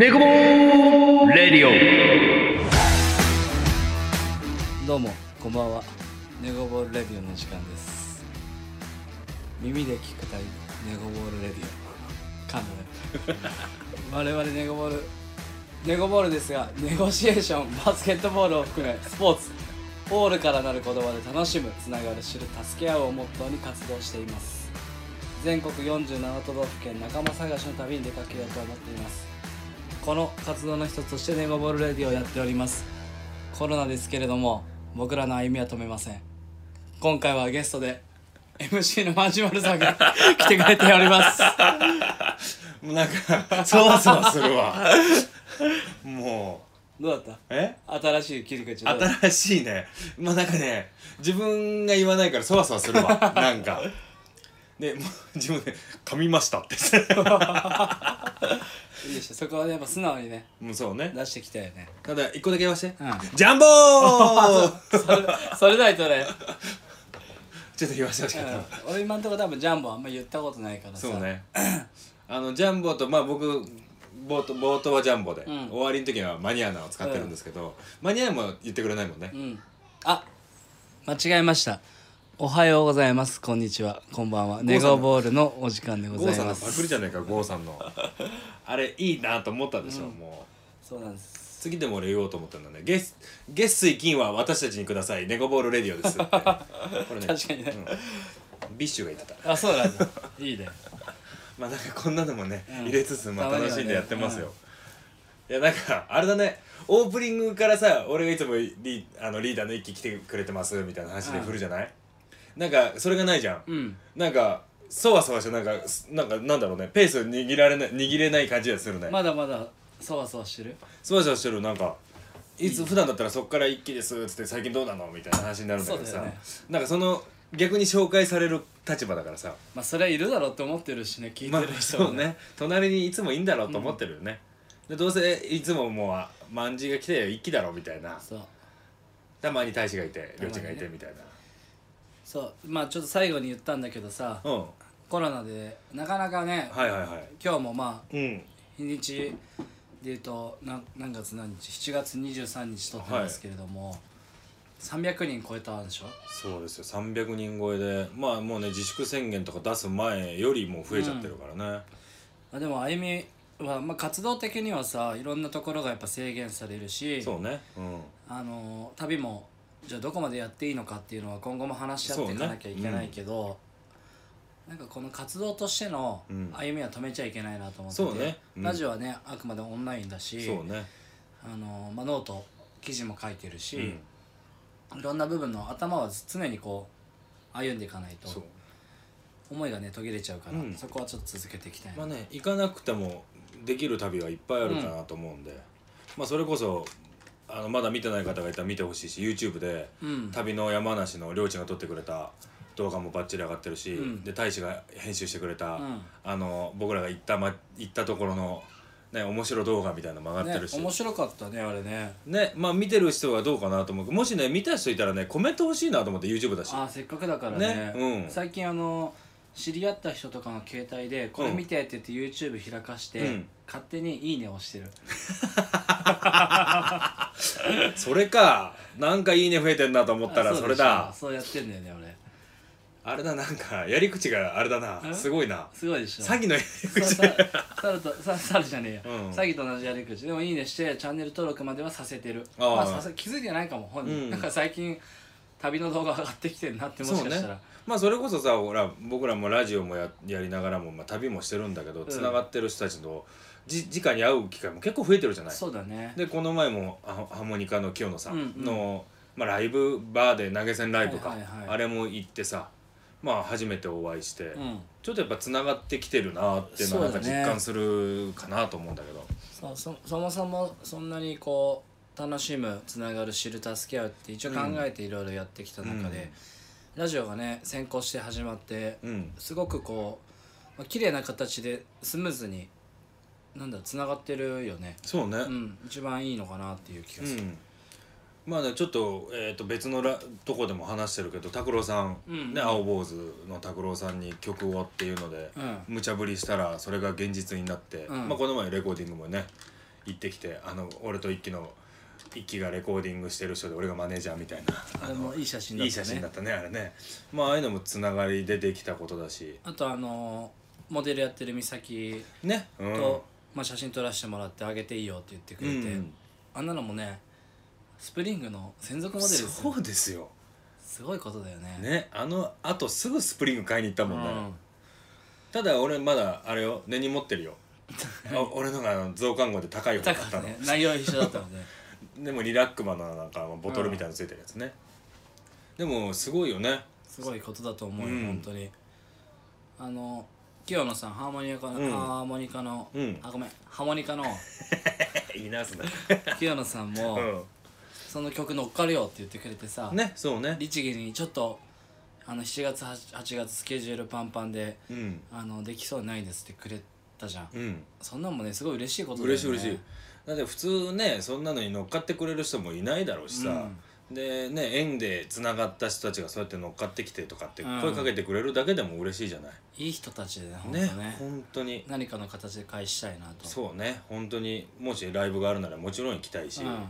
ネコボレディオ。どうもこんばんは。ネゴボールレディオの時間です。耳で聞くたいネゴボールレディオ。噛んだね。我々ネゴボールネゴボールですがネゴシエーションバスケットボールを含めスポーツオールからなる言葉で楽しむつながる知る助け合うをモットーに活動しています。全国47都道府県仲間探しの旅に出かけようと思っていますこの活動の一つとしてネゴボールレディオをやっております。コロナですけれども僕らの歩みは止めません。今回はゲストで MC のマジマルさんが 来てくれております。もうなんかそわそわするわもどうだった？うえ？新しい切り口新しいね。まあなんかね自分が言わないからそわそわするわ。なんか。でもう自分で「噛みました」って。た いいでしょそこはやっぱ素直にねもうそうね。出してきたよね。ただ一個だけ言わして。うん「ジャンボー! それそれないとね、ちょっと言わせてほしかった。うん、俺今んとこ多分ジャンボあんま言ったことないからさ。そうね。あのジャンボとまあ僕冒頭冒頭はジャンボで、うん。終わりの時はマニアーナを使ってるんですけど、マニアーナも言ってくれないもんね、うん。あ間違えました。おはようございます。こんにちは。こんばんは。ネゴボールのお時間でごゴーさんのざいますパクリじゃないかゴーさんのあれいいなと思ったでしょ、もう。そうなんです。次でも俺言おうと思ったんだね。月月水金は私たちにください。ネゴボールレディオですって。これね。確かにね。うん。ビッシュが言ってた。あそうなんだ。いいね。まあなんかこんなのもね、うん。入れつつまあ楽しんでやってますよ、いやなんかあれだね。オープニングからさ俺がいつもリあのリーダーの一期来てくれてますみたいな話で振るじゃない、なんかそれがないじゃん、うん。なんかそわそわしてなんかなんかなんだろうね。ペース握られない握れない感じがするね、まだまだそわそわしてる？そわそわしてる。なんかいつ普段だったらそっから一気ですっつって最近どうなの？みたいな話になるんだけどさ。ね。なんかその逆に紹介される立場だからさ。まあそれはいるだろうって思ってるしね聞いまあてる人はそうね。隣にいつもいいんだろうと思ってるよね、でどうせいつももうあ万字が来て一気だろみたいな。そう。たまに大使がいてたまにね。領地がいてみたいそう。まあちょっと最後に言ったんだけどさ。なうんコロナでなかなかねはいはいはい。今日もまあうん。日にちで言うと何何月何日？7月23日撮ってますけれども、300人超えたんでしょ？そうですよ。300人超えでまあもうね自粛宣言とか出す前よりも増えちゃってるからね、あでもあゆみは、まあ、活動的にはさいろんなところがやっぱ制限されるしそうね。うん。あの旅もじゃあどこまでやっていいのかっていうのは今後も話し合っていかなきゃいけないけど、なんかこの活動としてのうん。歩みは止めちゃいけないなと思ってうね。うん。ラジオはねあくまでオンラインだしね。あの、まあ、ノート記事も書いてるし、うん。いろんな部分の頭は常にこう歩んでいかないと思いがね途切れちゃうから、うん。そこはちょっと続けていきたいな、まあね行かなくてもできる旅はいっぱいあるかなと思うんで、まあそれこそあのまだ見てない方がいたら見てほしいし YouTube でうん。旅の山梨の領地が撮ってくれた動画もバッチリ上がってるし、うん。で大使が編集してくれた、うん。あの僕らが行った、ま、行ったところの、ね、面白動画みたいなのも上がってねるし、面白かったねあれね。ねまあ見てる人はどうかなと思う。もしね見た人いたらねコメント欲しいなと思って YouTube だし。あーせっかくだからね。ねうん。最近あの知り合った人とかの携帯で「これ見て」って言って YouTube 開かして、うん。勝手に「いいね」を押してる。それかなんかいいね増えてんなと思ったらそれだ。そうやってんだよね俺あれだなんかやり口があれだな。え？すごいな。すごいでしょ。詐欺のやり口。猿とさ猿じゃねえよ、うん。詐欺と同じやり口。でも「いいね」してチャンネル登録まではさせてる。まあさせ気づいてないかも本人、うん。なんか最近旅の動画上がってきてるなってもしかしたら、まあそれこそさほら僕らもラジオもややりながらも、まあ、旅もしてるんだけどん。つながってる人たちとじ直に会う機会も結構増えてるじゃない？そうだね。でこの前もあハーモニカの清野さうんうん。んの、まあ、ライブバーで投げ銭ライブか、はいはいはい。あれも行ってさまあ初めてお会いして、うん。ちょっとやっぱつながってきてるなっていうのは実感するかなと思うんだけど。そうそそもそもそんなにこう楽しむつながる知る助け合うって一応考えていろいろやってきた中で、ラジオがね先行して始まって、うん。すごくこう、まあ綺麗な形でスムーズになんだつながってるよね。そうね。うん。一番いいのかなっていう気がする、うんまあねちょっと,、えー、と別のらとこでも話してるけど拓郎さん、うん。ね、青坊主の拓郎さんに曲をっていうので、うん。無茶ぶりしたらそれが現実になって、うん。まあ、この前レコーディングもね行ってきてあの俺と一輝の一輝がレコーディングしてる人で俺がマネージャーみたいなあれもいい写真だったね。いい写真だったねあれね。まあああいうのもつながりでできたことだし。あとあのモデルやってる美咲ね。うん。と、まあ、写真撮らせてもらってあげていいよって言ってくれて、うん。あんなのもねスプリングの専属モデルですよ。そうですよ。すごいことだよね。ねあのあとすぐスプリング買いに行ったうんもん。ね、ただ俺まだあれよ根に持ってるよ。あ俺のがあの増刊号で高い方だったの、ね。内容一緒だったので でもリラックマのなんかボトルみたいなのついてるやつね、でもすごいよね。すごいことだと思うよ、うん。本当に。あの清野さんハーモニカの、うん。ハーモニカの、うん。あごめん。ハーモニカの 言い直すんだ清野さんも、うその曲乗っかるよって言ってくれてさ、んねそうね。律儀にちょっとあの7月 8, 8月スケジュールパンパンでうん。あのできそうにないですってくれたじゃん、うん。そんなんもねすごい嬉しいことだよね。嬉しい嬉しい。だって普通ねそんなのに乗っかってくれる人もいないだろうしさ、でね縁でつながった人たちがそうやって乗っかってきてとかってうん。声かけてくれるだけでも嬉しいじゃない、いい人たちでね本当ねね。本当に。何かの形で返したいなと。そうね本当にもしライブがあるならもちろん行きたいし、うん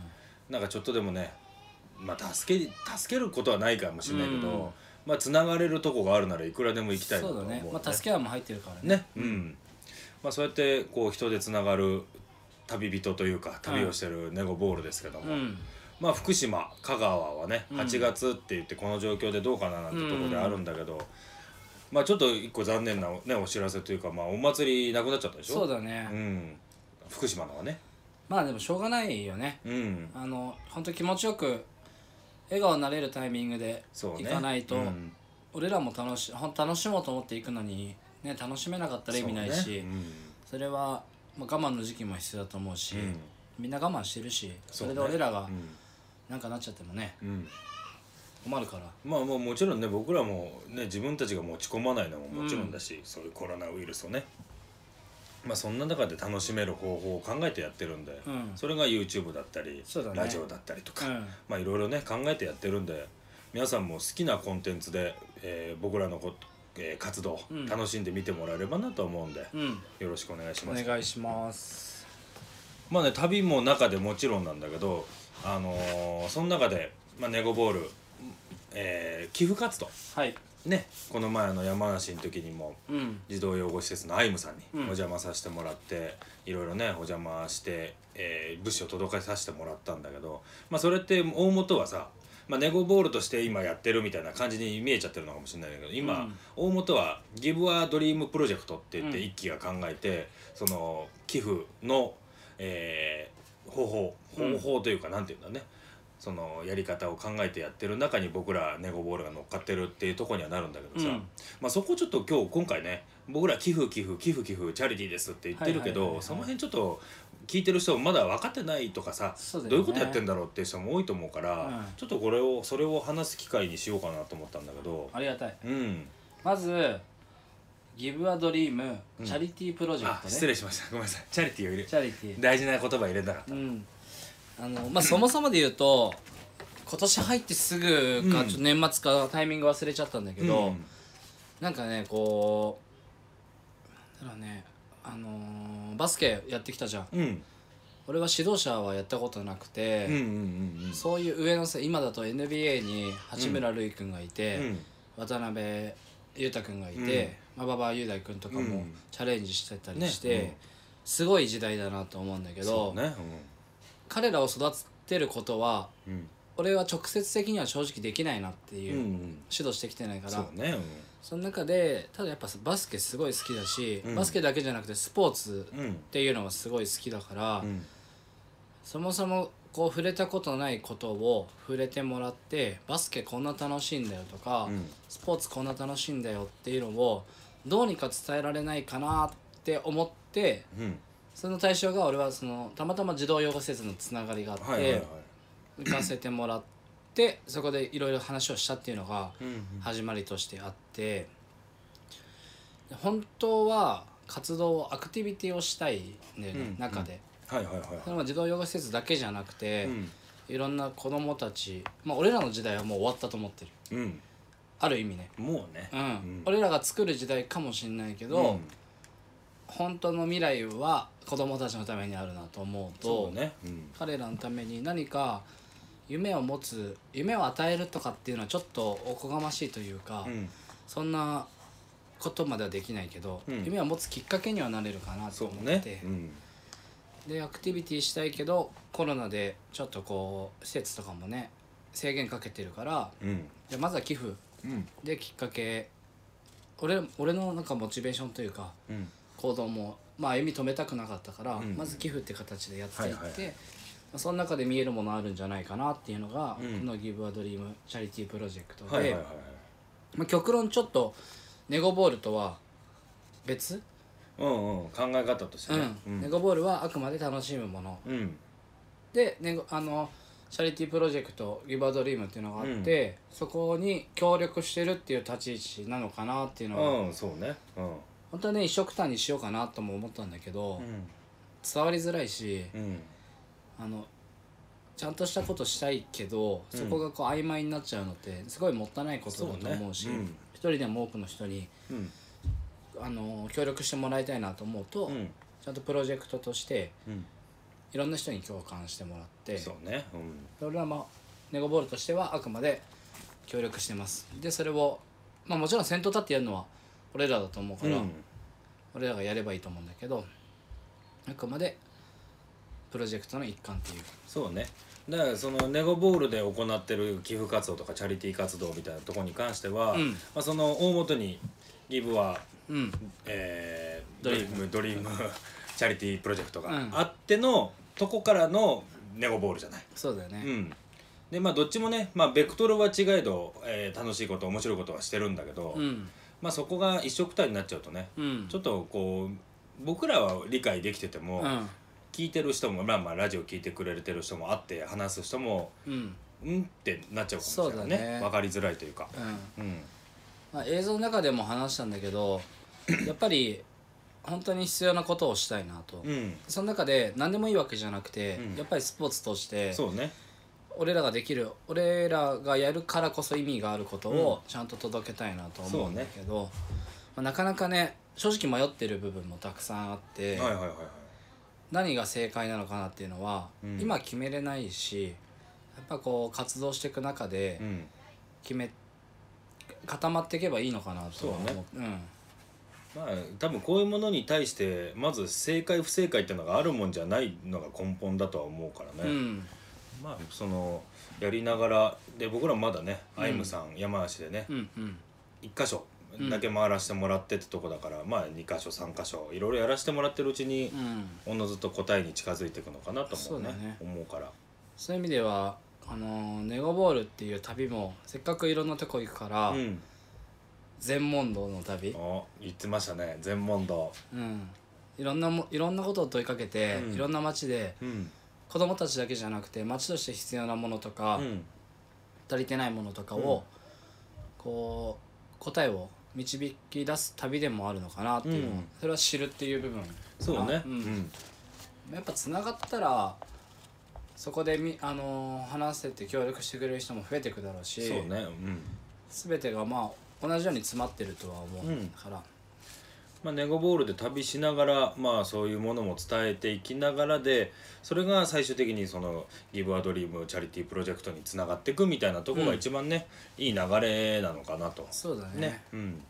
なんかちょっとでもねまあ助け助けることはないかもしれないけど、うん。まあつながれるとこがあるならいくらでも行きたいなそうだと思うねまあ助け合いも入ってるからね。ね。うん、まあそうやってこう人でつながる旅人というか旅をしてるネゴボールですけども、うん。まあ福島香川はねうん。8月って言ってこの状況でどうかななんてところであるんだけど、まあちょっと一個残念な、ね、お知らせというか、まあ、お祭りなくなっちゃったでしょ？そうだね、うん。福島のはねまあでもしょうがないよね。うん。あの本当気持ちよく笑顔になれるタイミングでそうね。行かないと、うん。俺らも楽しほん楽しもうと思って行くのに、ね、楽しめなかったら意味ないしそ,、そうねれは、まあ、我慢の時期も必要だと思うし、うん。みんな我慢してるしそれでそうね俺らがうん。なんかなっちゃってもねうん。困るから。まあまあもちろんね僕らもね自分たちが持ち込まないのももちろんだし、そういうコロナウイルスをねまあそんな中で楽しめる方法を考えてやってるんで、うん。それが YouTube だったり、ね。ラジオだったりとか、うん。まあいろいろね考えてやってるんで皆さんも好きなコンテンツで、えー僕らのこ、えー活動、うん。楽しんで見てもらえればなと思うんで、うん。よろしくお願いしおます。願いします。まあね旅も中でもちろんなんだけど、あのーその中で、まあ、ネゴボール、えー寄付活動はいねこの前あの山梨の時にもうん。児童養護施設のアイムさんにうん。お邪魔させてもらって、いろいろねお邪魔して、えー物資を届けさせてもらったんだけど、まあ、それって大元はさ、まあ、ネゴボールとして今やってるみたいな感じに見えちゃってるのかもしれないけど今、うん。大元は「ギブ・ア・ドリーム・プロジェクト」って言ってうん。一輝が考えて、その寄付の、えー方法うん方法というかなんていうんだねそのやり方を考えてやってる中に僕らネゴボールが乗っかってるっていうところにはなるんだけどさ、うん。まあ、そこちょっと今日今回ね僕ら寄付寄付寄付寄付チャリティーですって言ってるけどその辺ちょっと聞いてる人まだ分かってないとかさ、ね。どういうことやってんだろうっていう人も多いと思うから、うん。ちょっとこれをそれを話す機会にしようかなと思ったんだけど。ありがたい。うん。まずギブアドリームうん。チャリティープロジェあクトね、失礼しました。ごめんなさい。チャリティーを入れチャリティー。大事な言葉入れなかった、うんあのまあそもそもで言うと今年入ってすぐか、うんちょっと年末かタイミング忘れちゃったんだけど、うん。なんかねこうなんだろうねあのーバスケやってきたじゃん。うん。俺は指導者はやったことなくて、うんうんうんうん。そういう上のさ今だと NBA に八村塁君がいて、うん。渡辺裕太君がいて、まあ、馬場雄大君とかもうん。チャレンジしてたりして、ねうん。すごい時代だなと思うんだけど、そうね彼らを育てることはうん。うん俺は直接的には正直できないなっていう、うんうん。指導してきてないから。そうねその中でただやっぱバスケすごい好きだし、うん。バスケだけじゃなくてスポーツっていうのがすごい好きだから、うん。そもそもこう触れたことないことを触れてもらってバスケこんな楽しいんだよとか、うん。スポーツこんな楽しいんだよっていうのをどうにか伝えられないかなって思ってうんその対象が俺はそのたまたま児童養護施設のつながりがあって、はいはいはい。行かせてもらってそこでいろいろ話をしたっていうのがうんうん。始まりとしてあってで本当は活動をアクティビティをしたいんだよね、うん中で。はいはいはいそれは児童養護施設だけじゃなくて、うん。いろんな子供たちまあ俺らの時代はもう終わったと思ってる。うん。ある意味ね、もうね。うん。うん俺らが作る時代かもしんないけど、本当の未来は子供たちのためにあるなと思うとね。うん。彼らのために何か夢を持つ夢を与えるとかっていうのはちょっとおこがましいというか、うん。そんなことまではできないけど、うん。夢を持つきっかけにはなれるかなとそ思って、うね。うん。でアクティビティしたいけどコロナでちょっとこう施設とかもね制限かけてるからうん。じゃあまずは寄付うん。できっかけ。俺俺のなんかモチベーションというかうん行動もまあ歩み止めたくなかったから、うん。まず寄付って形でやっていって、はいはい。その中で見えるものあるんじゃないかなっていうのが、うん。この「ギブ・ア・ドリーム」チャリティープロジェクトで、はいはいはいまあ、極論ちょっとネゴボールとは別、うんうん考え方としてうん。ねネゴボールはあくまで楽しむもの。うん。でネゴあのチャリティープロジェクト「ギブ・ア・ドリーム」っていうのがあって、そこに協力してるっていう立ち位置なのかなっていうのが、うんそうね。うん本当はね一緒くたにしようかなとも思ったんだけど、うん。伝わりづらいし、うん。あのちゃんとしたことしたいけどうんそこがこう曖昧になっちゃうのってすごいもったいないことだと思うしそうね。人でも多くの人にうん。あの協力してもらいたいなと思うと、うん。ちゃんとプロジェクトとしてうん。いろんな人に共感してもらってそうね。うん。俺はまあネゴボールとしてはあくまで協力してます。でそれをまあもちろん先頭立ってやるのは俺らだと思うから、うん。俺らがやればいいと思うんだけどあくまでプロジェクトの一環っていう。そうね。だからそのネゴボールで行ってる寄付活動とかチャリティー活動みたいなところに関しては、うん。まあ、その大元にギブは、うん。えー、ドリームドリーム チャリティープロジェクトがうん。あっての、とこからのネゴボールじゃない。そうだよね、うん。でまあどっちもね、まあ、ベクトルは違えど、えー楽しいこと面白いことはしてるんだけど、うんまあ、そこが一緒くたになっちゃうとね、うん。ちょっとこう僕らは理解できてても、うん。聞いてる人もまあまあラジオ聞いてくれてる人も会って話す人もうん。うんってなっちゃうかもしれないそうだね。ね分かりづらいというか。うん。うん。まあ、映像の中でも話したんだけど やっぱり本当に必要なことをしたいなと、うん。その中で何でもいいわけじゃなくて、うん。やっぱりスポーツとしてそうね俺らができる俺らがやるからこそ意味があることをちゃんと届けたいなと思うんだけど、まあ、なかなかね正直迷ってる部分もたくさんあって、はいはいはいはい。何が正解なのかなっていうのは、うん。今決めれないしやっぱこう活動していく中でうん。決め固まっていけばいいのかなとは思そうね。うん。まあ多分こういうものに対してまず正解不正解っていうのがあるもんじゃないのが根本だとは思うからね、うんまあそのやりながらで僕らまだねうん。アイムさん山梨でねうんうん。一箇所だけ回らせてもらってってとこだから、まあ2箇所3箇所いろいろやらせてもらってるうちにうん。おのずと答えに近づいていくのかなと思うねね。思うから。そういう意味ではあのネゴボールっていう旅もせっかくいろんなとこ行くから、うん。全問答の旅、お言ってましたね全問答。うん、いろんなもいろんなことを問いかけて、うん。いろんな街でうん子供たちだけじゃなくて街として必要なものとか、うん。足りてないものとかを、こう答えを導き出す旅でもあるのかなっていうのを、うん。それは知るっていう部分そうね。ううん。んやっぱつながったらそこでみ、あのー話せて協力してくれる人も増えていくだろうしそうね。うん。全てがまあ同じように詰まってるとは思うから、まあ、ネゴボールで旅しながら、まあ、そういうものも伝えていきながらでそれが最終的にそのギブ・ア・ドリームチャリティープロジェクトにつながっていくみたいなところが一番ね、いい流れなのかなと。そうだね。ね。うん。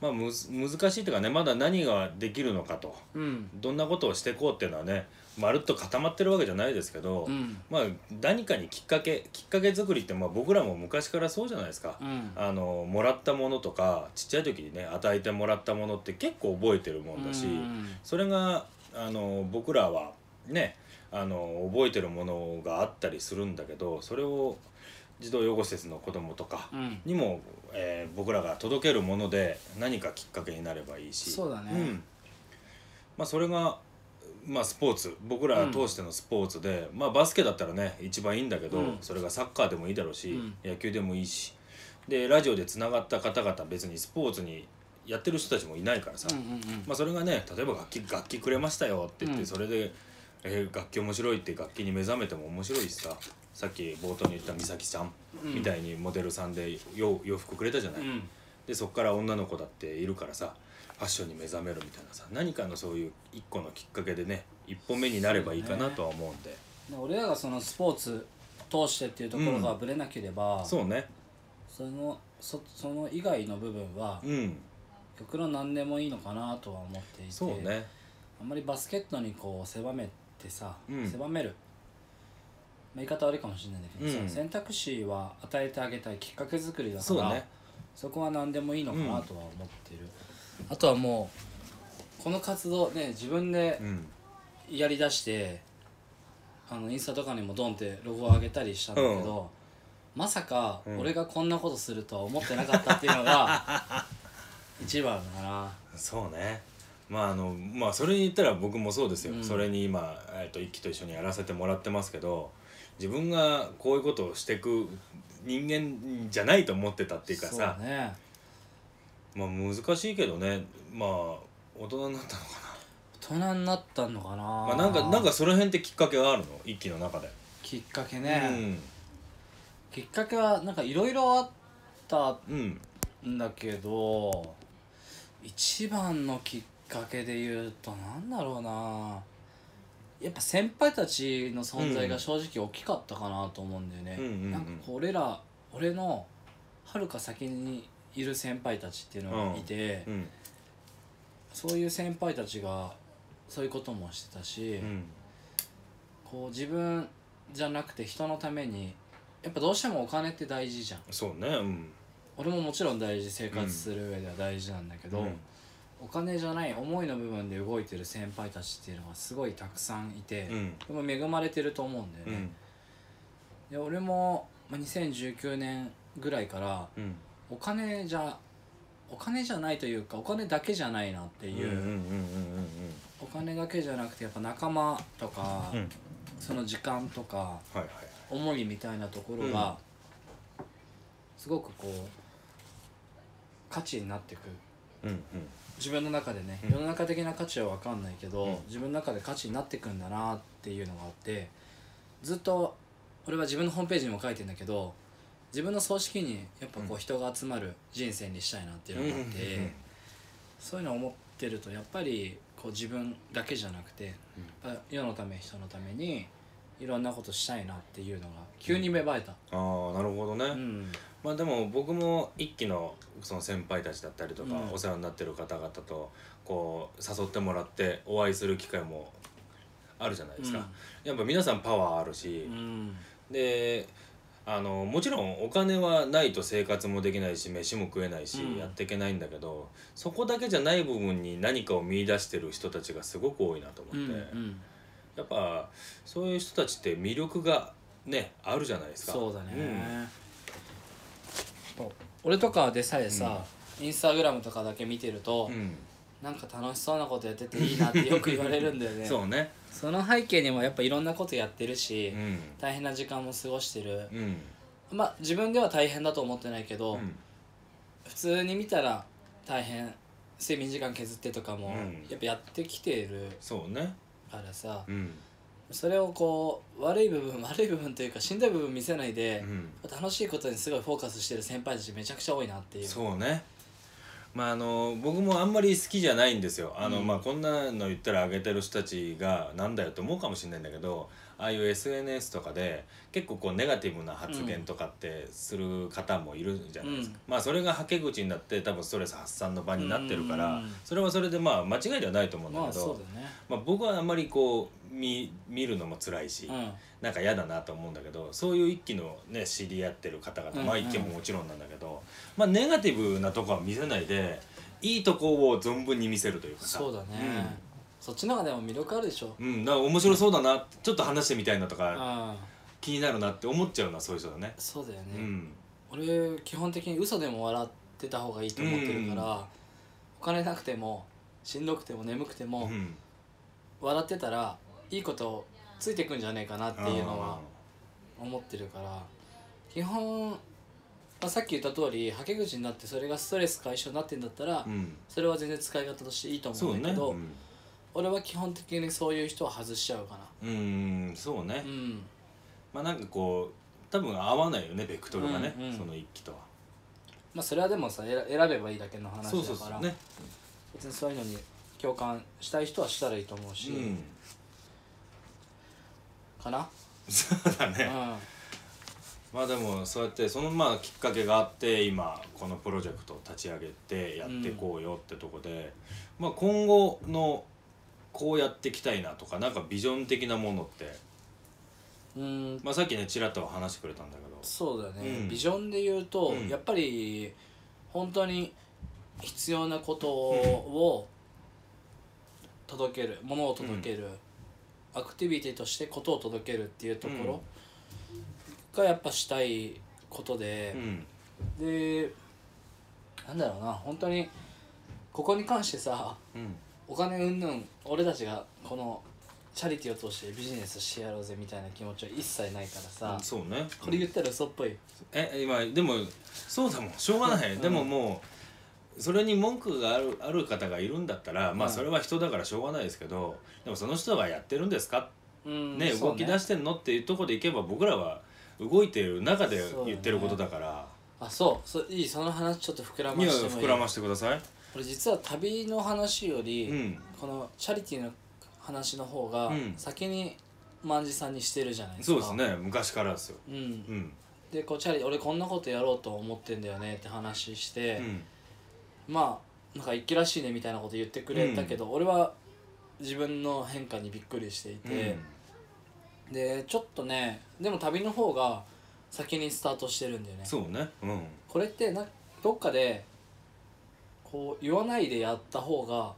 まあ、むず難しいというかねまだ何ができるのかと。うん。どんなことをしていこうっていうのはねまるっと固まってるわけじゃないですけど、うん。まあ何かにきっかけきっかけ作りってまあ僕らも昔からそうじゃないですか。うん。あのもらったものとかちっちゃい時にね与えてもらったものって結構覚えてるもんだし、うんそれがあの僕らはねあの覚えてるものがあったりするんだけどそれを児童養護施設の子供とかうん。にも、えー僕らが届けるもので何かきっかけになればいいし。そうだね。ん。まあ、それが、まあ、スポーツ。僕ら通してのスポーツで、まあ、バスケだったらね一番いいんだけど、うん。それがサッカーでもいいだろうし、うん。野球でもいいし。でラジオでつながった方々別にスポーツにやってる人たちもいないからさ、うんうんうん。まあ、それがね例えば楽器楽器くれましたよって言って、うん。それで、えー楽器面白いって楽器に目覚めても面白いしさ。さっき冒頭に言った美咲ちゃんうん。みたいにモデルさんで洋洋服くれたじゃない、うん。でそっから女の子だっているからさ。ファッションに目覚めるみたいなさ何かのそういう一個のきっかけでね一歩目になればいいかなとは思うんで。で俺らがそのスポーツ通してっていうところがぶれなければ、そうね。そのそその以外の部分はうん。極論何でもいいのかなとは思っていてそうね。あんまりバスケットにこう狭めてさ、うん。狭める、まあ、言い方悪いかもしれないんだけどさ、うん。選択肢は与えてあげたいきっかけ作りだからそうね。そこは何でもいいのかなとは思ってる、あとはもうこの活動ね自分でうん。やりだしてあのインスタとかにもドンってロゴを上げたりしたんだけど、まさかうん。俺がこんなことするとは思ってなかったっていうのが 一番かな。そうね。まああのまあそれに言ったら僕もそうですよ、うん。それに今、えー、と一輝と一緒にやらせてもらってますけど自分がこういうことをしていく人間じゃないと思ってたっていうかさそうねまあ難しいけどね。まあ大人になったのか大人になったのかな、な、まあ、なんかなんかその辺ってきっかけがあるの？一輝の中で、きっかけね、きっかけはなんかいろいろあったうんうんんだけど一番のきっかけで言うとなんだろうな。やっぱ先輩たちの存在が正直大きかったかなと思うんだよね、うんうんうん。なんかこう俺ら俺のはるか先にいる先輩たちっていうのがいて、うんそういう先輩たちがそういうこともしてたし、うんこう自分じゃなくて人のためにやっぱどうしてもお金って大事じゃん。そうねうん。俺ももちろん大事生活する上では大事なんだけど、うん。お金じゃない思いの部分で動いてる先輩たちっていうのがすごいたくさんいて、うん。でも恵まれてると思うんだよね、うん。で俺も、まあ、2019年ぐらいからうんお金じゃお金じゃないというかお金だけじゃないなっていう、うんうんうんうんお金だけじゃなくてやっぱ仲間とか、うん。うんその時間とか思いみたいなところが、すごくこう価値になってく。うんうん。自分の中でねうん。世の中的な価値は分かんないけど、うん。自分の中で価値になってくんだなっていうのがあってずっと俺は自分のホームページにも書いてんだけど自分の葬式にやっぱこううん。人が集まる人生にしたいなっていうのがあって、うんうんうんそういうのを思ってるとやっぱりこう自分だけじゃなくて、世のため人のためにいろんなことしたいなっていうのが急に芽生えた。ああなるほどね、うん。まあでも僕も一期のその先輩たちだったりとか、うん。お世話になってる方々とこう誘ってもらってお会いする機会もあるじゃないですか、やっぱ皆さんパワーあるしう、ん。であのもちろんお金はないと生活もできないし飯も食えないし、うん。やっていけないんだけどそこだけじゃない部分に何かを見出してる人たちがすごく多いなと思うんって、うんやっぱそういう人たちって魅力がねあるじゃないですか。そうだね、そう。俺とかでさえさ、インスタグラムとかだけ見てると、うん。なんか楽しそうなことやってていいなってよく言われるんだよね。そうね、その背景にもやっぱいろんなことやってるし、うん。大変な時間も過ごしてる、うん。まあ自分では大変だと思ってないけど、うん。普通に見たら大変。睡眠時間削ってとかも、うん。やっぱやってきてるそうね。からさ、うん。それをこう悪い部分 悪い部分というかしんどい部分見せないで、うん。楽しいことにすごいフォーカスしてる先輩たちめちゃくちゃ多いなっていう。そうねまああの僕もあんまり好きじゃないんですよ。あの、うん。まあこんなの言ったら上げてる人たちがなんだよと思うかもしれないんだけどああいう SNS とかで結構こうネガティブな発言とかってする方もいるじゃないですか、まあそれがはけ口になって多分ストレス発散の場になってるから、うん。それはそれでまあ間違いではないと思うんだまあけど、そうだよね。まあ、僕はあんまりこう見見るのも辛いし、うん。なんか嫌だなと思うんだけどそういう一気のね知り合ってる方々、うん。うんまあ一気ももちろんなんだけど、まあネガティブなとこは見せないでいいとこを存分に見せるというかさ。そうだね、そっちの方がでも魅力あるでしょ。うん、うん、だから面白そうだなちょっと話してみたいなとかああ。気になるなって思っちゃうのはそういう人だね。そうだよね、うん。俺基本的に嘘でも笑ってた方がいいと思ってるから、うん。お金なくてもしんどくても眠くても、うん。笑ってたらいいことついてくんじゃねえかなっていうのは思ってるから基本、まあ、さっき言った通りはけ口になってそれがストレス解消になってんだったら、うん。それは全然使い方としていいと思そううんねだけど、うん俺は基本的にそういう人は外しちゃうかうんそうね。なうん。まあなんかこう多分合わないよねベクトルがね、うんうん。その一気とは。まあそれはでもさ選選べばいいだけの話だから。そうそうそうね。別にそういうのに共感したい人はしたらいいと思うし、うん。かな、そうだね、うん。まあでもそうやってそのまあきっかけがあって今このプロジェクトを立ち上げてやっていこうよってとこで、まあ今後のこうやっていきたいなとかなんかビジョン的なものって、うん。まあ、さっきねちらっとは話してくれたんだけど。そうだね、うん。ビジョンで言うと、うん。やっぱり本当に必要なことを届ける、ものを届ける、アクティビティとしてことを届けるっていうところがやっぱしたいことで。う、ん。でなんだろうな。本当にここに関してさうんお金うんぬん俺たちがこのチャリティーを通してビジネスしてやろうぜみたいな気持ちは一切ないからさ、そうね。これ言ったら嘘っぽいえ今でもそうだもん。しょうがない、うん。でももうそれに文句があるある方がいるんだったらまあうん。それは人だからしょうがないですけどでもその人がやってるんですか？うんね動き出してんのっていうところでいけば僕らは動いてる中で言ってることだから。あそう。そいい。その話ちょっと膨らいやましてもいい？膨らましてください俺実は旅の話より、うん。このチャリティーの話の方がうん。先に万次さんにしてるじゃないですか。そうですね。昔からですよ。うん。うん。でこうチャリ俺こんなことやろうと思ってんだよねって話して、うん。まあなんか一気らしいねみたいなこと言ってくれたけど、俺は自分の変化にびっくりしていて、でちょっとねでも旅の方が先にスタートしてるんだよね。そうね。うん。これってなどっかでこう言わないでやった方が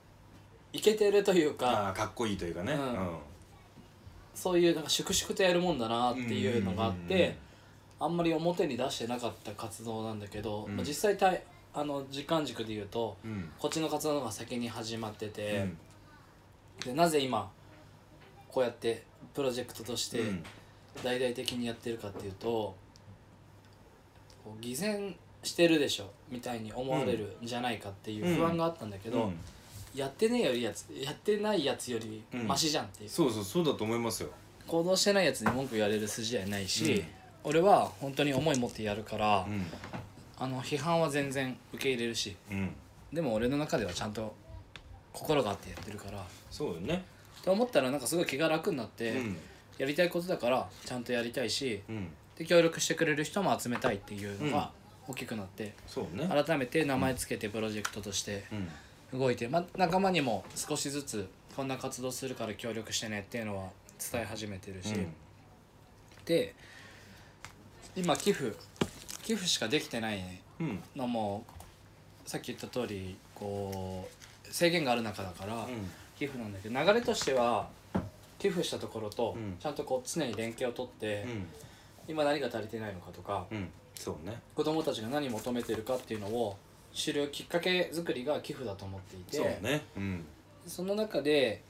いけてるというかかっこいいというかね。ううん。んそういうなんか粛々とやるもんだなっていうのがあっうんうんうん。てあんまり表に出してなかった活動なんだけど、うん。まあ実際たいあの時間軸で言うとうん。こっちの活動の方が先に始まってうて、ん。でなぜ今こうやってプロジェクトとしてうん。大々的にやってるかっていうとこう偽善してるでしょみたいに思われるん。じゃないかっていう不安があったんだけど、うん。やってねえよりやつやってないやつよりうん。マシじゃんっていう、そうそうそうだと思いますよ。行動してないやつに文句言われる筋合いないし、うん。俺は本当に思い持ってやるから、うん。あの批判は全然受け入れるしうん。でも俺の中ではちゃんと心があってやってるから。そうよね。と思ったらなんかすごい気が楽になって、うん。やりたいことだからちゃんとやりたいしうん。で協力してくれる人も集めたいっていうのが大きくなって、そうね。改めて名前つけてプロジェクトとしてうん。動いて、まあ、仲間にも少しずつこんな活動するから協力してねっていうのは伝え始めてるし、で今寄付寄付しかできてないうん。のもさっき言った通りこう制限がある中だから、うん。寄付なんだけど流れとしては寄付したところとうん。ちゃんとこう常に連携を取って、今何が足りてないのかとかうんうんそうね。子供たちが何求めてるかっていうのを知るきっかけ作りが寄付だと思っていてそうね。うん。その中で、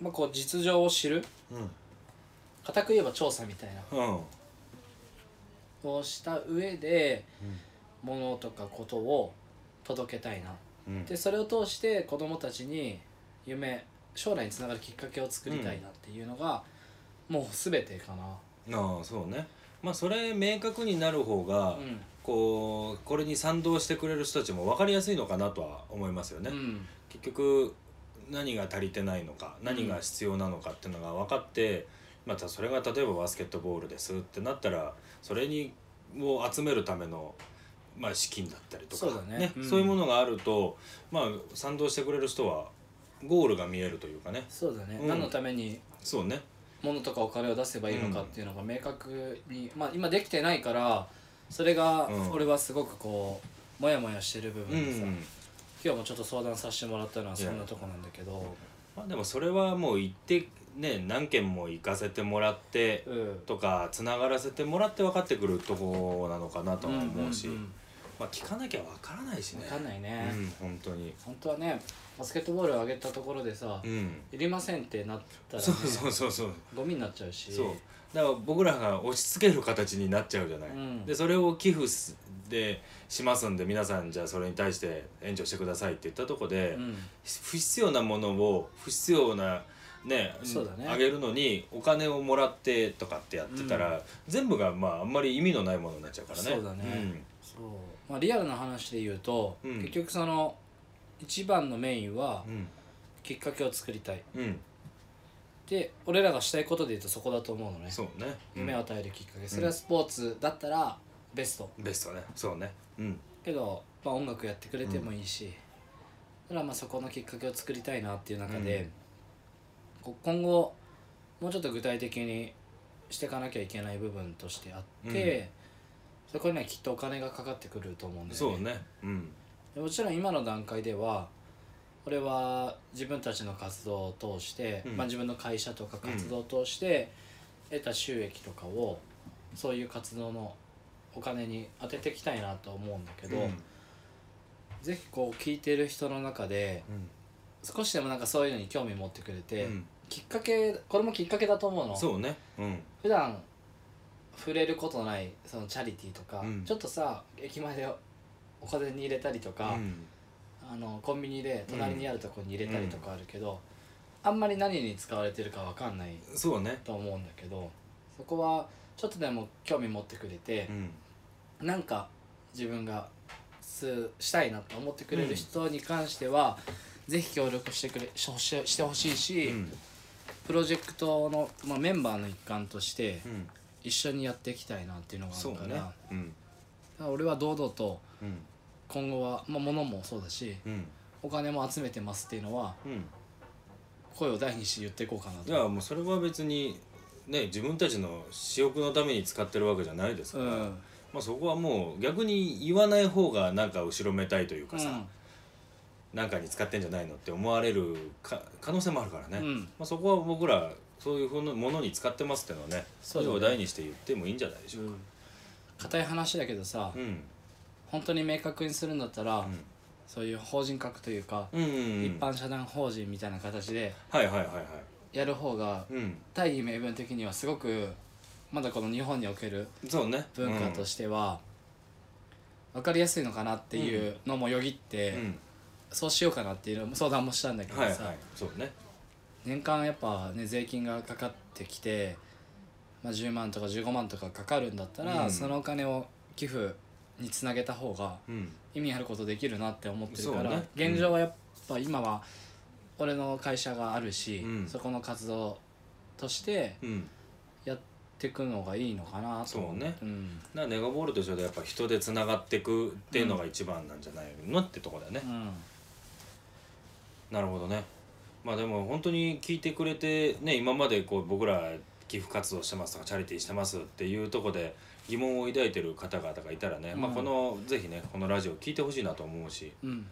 まあ、こう実情を知る。うん。固く言えば調査みたいな。うん。をした上でものとかことを届けたいな。うん。でそれを通して子供たちに夢将来につながるきっかけを作りたいなっていうのが、もう全てかな。ああそうねまあそれ明確になる方が、うん。こうこれに賛同してくれる人たちも分かりやすいのかなとは思いますよね、うん。結局何が足りてないのか何が必要なのかっていうのが分かって、またそれが例えばバスケットボールですってなったらそれにを集めるための、まあ、資金だったりとかそうだねうん。そういうものがあると、まあ、賛同してくれる人はゴールが見えるというかね。そうだね、うん。何のためにそうね物とかお金を出せばいいのかっていうのが明確に、まあ今できてないからそれがうん。俺はすごくこうモヤモヤしてる部う分でさ、ん今日もちょっと相談させてもらったのはそんなとこなんだけど。まあ、でもそれはもう行ってね何件も行かせてもらってうん。とかつながらせてもらって分かってくるとこなのかなとは思うし、んんまあ聞かなきゃ分からないしね。分かんないね、うん本当に。本当はねバスケットボールを上げたところでさ、うん。いりませんってなったら、ね、そうそうそうそう。ゴミになっちゃうし。そう。だから僕らが押し付ける形になっちゃうじゃない、うん。でそれを寄付すでしますんで皆さんじゃあそれに対して援助してくださいって言ったとこで、うん。不必要なものを不必要なねそうだね。あげるのにお金をもらってとかってやってたら、全部がまああんまり意味のないものになっちゃうからね。そうだね。そう、まあ、リアルな話で言うと、うん。結局その一番のメインはうん。きっかけを作りたい。うん。で俺らがしたいことで言うとそこだと思うのね。そうね。うん。夢を与えるきっかけ。それはスポーツだったらベスト。ベストね。そうね。うん。けど、まあ、音楽やってくれてもいいし、だからまあそこのきっかけを作りたいなっていう中で、こ今後もうちょっと具体的にしていかなきゃいけない部分としてあって、そこにはきっとお金がかかってくると思うんだよそうね。うん。でもちろん今の段階では俺は自分たちの活動を通して、うん。まあ、自分の会社とか活動を通して得た収益とかをそういう活動のお金に当てていきたいなと思うんだけど、うん。ぜひこう聞いてる人の中で少しでもなんかそういうのに興味持ってくれて、うん。きっかけこれもきっかけだと思うの。そうね。うん。普段触れることないそのチャリティーとか、うん。ちょっとさ駅前でお金に入れたりとか、うん。あのコンビニで隣にあるところに入れたりとかあるけど、あんまり何に使われてるかわかんないそうね。と思うんだけどそこはちょっとでも興味持ってくれてう、ん。なんか自分がすしたいなと思ってくれる人に関しては、ぜひ協力してくれしししてほしいし、うん。プロジェクトの、まあ、メンバーの一環としてうん一緒にやっていきたいなっていうのがあそうねるから,、うん。俺は堂々とうん。今後は、まあ、物もそうだしうん。お金も集めてますっていうのはうん。声を大にして言っていこうかなと。いやもうそれは別にね自分たちの私欲のために使ってるわけじゃないですから、うん。まあ、そこはもう逆に言わない方がなんか後ろめたいというかさ、なんかに使ってんじゃないのって思われるか可能性もあるからね、うん。まあ、そこは僕らそういうふうなものに使ってますっていうのはねそうだね。声を大にして言ってもいいんじゃないでしょうか、硬い話だけどさ、うん。本当に明確にするんだったら、うん。そういう法人格というか、うんうんうん。一般社団法人みたいな形でやる方がうん。大義名分的にはすごくまだこの日本における文化としては分かりやすいのかなっていうのもよぎって、うん、うん。そうしようかなっていうのも相談もしたんだけどさ、はいはい。そうね年間やっぱね税金がかかってきて、まあ、10万とか15万とかかかるんだったら、うん。そのお金を寄付につなげた方がうん。意味あることできるなって思ってるから、そうね。現状はやっぱ今は俺の会社があるし、うん。そこの活動としてうん。やっていくのがいいのかなと。そうね。うん。だからネガボールと一緒でやっぱ人でつながっていくっていうのが一番なんじゃないのってとこだよね、うん。なるほどねまあでも本当に聞いてくれてね今までこう僕ら寄付活動してますとかチャリティーしてますっていうとこで疑問を抱いてる方々がいたらね、まあうんこのぜひねこのラジオ聞いてほしいなと思うしうん。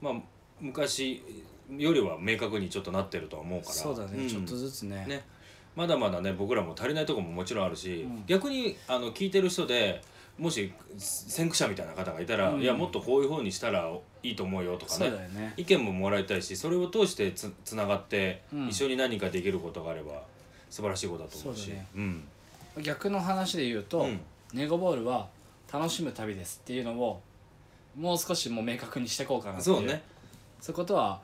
まあ昔よりは明確にちょっとなってるとは思うから。そうだね、ん。ちょっとずつね。ね。まだまだね僕らも足りないところももちろんあるし、うん。逆にあの聞いてる人でもし先駆者みたいな方がいたら、うん。いやもっとこういうふうにしたらいいと思うよとかね。ね。意見ももらいたいしそれを通してつつながって、うん。一緒に何かできることがあれば素晴らしいことだと思うし。ね。うん。逆の話で言うと、うん。ネゴボールは楽しむ旅ですっていうのをもう少しもう明確にしていこうかなっていう。そうね。そういうことは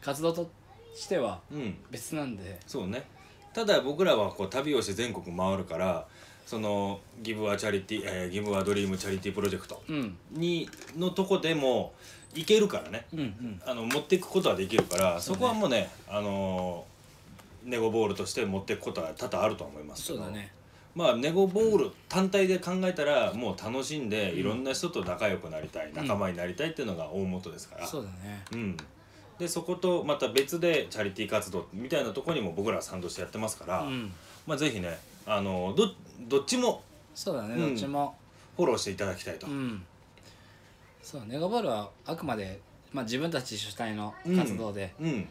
活動としてはうん。別なんで。そうね。ただ僕らはこう旅をして全国回るからそのギブアチャリティ、えーギブアドリームチャリティープロジェクトうん。にのとこでも行けるからね。うんうん。あの持っていくことはできるからそ,、ね。こはもうねあのーネゴボールとして持っていくことは多々あると思いますけど。そうだね。まあネゴボール単体で考えたらもう楽しんでいろんな人と仲良くなりたい、ん。仲間になりたいっていうのが大元ですから、そうだね。うん、でそことまた別でチャリティー活動みたいなところにも僕らは賛同してやってますから、うん。まあぜひねあのどどっちもそうだね、うん。どっちも。フォローしていただきたいと、うん。そうネゴボールはあくまで、まあ、自分たち主体の活動で、うん。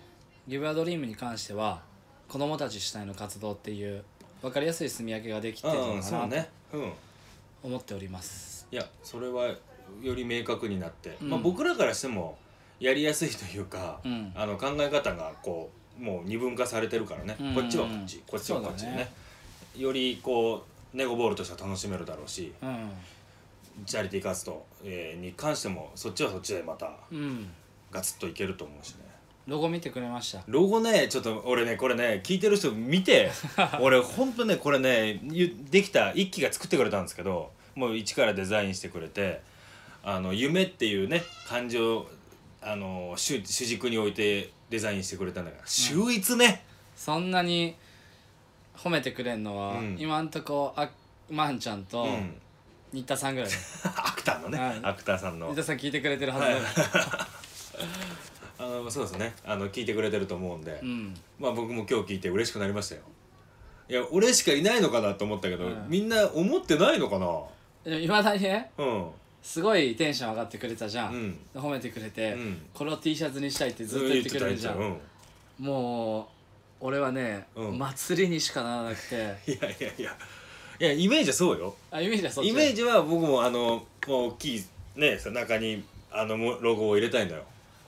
ギブアドリームに関しては子供たち主体の活動っていう分かりやすい住み分けができてるうんのかなと思っております、いやそれはより明確になって、うん。まあ、僕らからしてもやりやすいというか、うん。あの考え方がこうもう二分化されてるからね、うんこっちはこっち。こっちはこっちでね。ね。よりこうネゴボールとしては楽しめるだろうしうん。チャリティー活動、えーに関してもそっちはそっちでまたうん。ガツッといけると思うしね。ロゴ見てくれました。ロゴねちょっと俺ねこれね聞いてる人見て 俺ほんとねこれねゆできた一期が作ってくれたんですけどもう一からデザインしてくれてあの夢っていうね漢字をあの主主軸に置いてデザインしてくれたんだから秀逸ね、そんなに褒めてくれんのは、うん。今んとこあまんちゃんとうん。新田さんぐらいだよ アクターのね、はい。アクターさんの。新田さん聞いてくれてるはずだよ、あのそうですね。あの聞いてくれてると思うんで、うん。まあ僕も今日聞いて嬉しくなりましたよ。いや俺しかいないのかなと思ったけど、うん。みんな思ってないのかな？いまだにねうん。すごいテンション上がってくれたじゃん、うん。褒めてくれて、うん。これを T シャツにしたいってずっと言ってくれるじゃん、うん。もう俺はね、うん。祭りにしかならなくて。いやいやいや。いやイメージはそうよ。あイメージはそっちイメージは僕もあのもう大きいね中にあのもロゴを入れたいんだよ。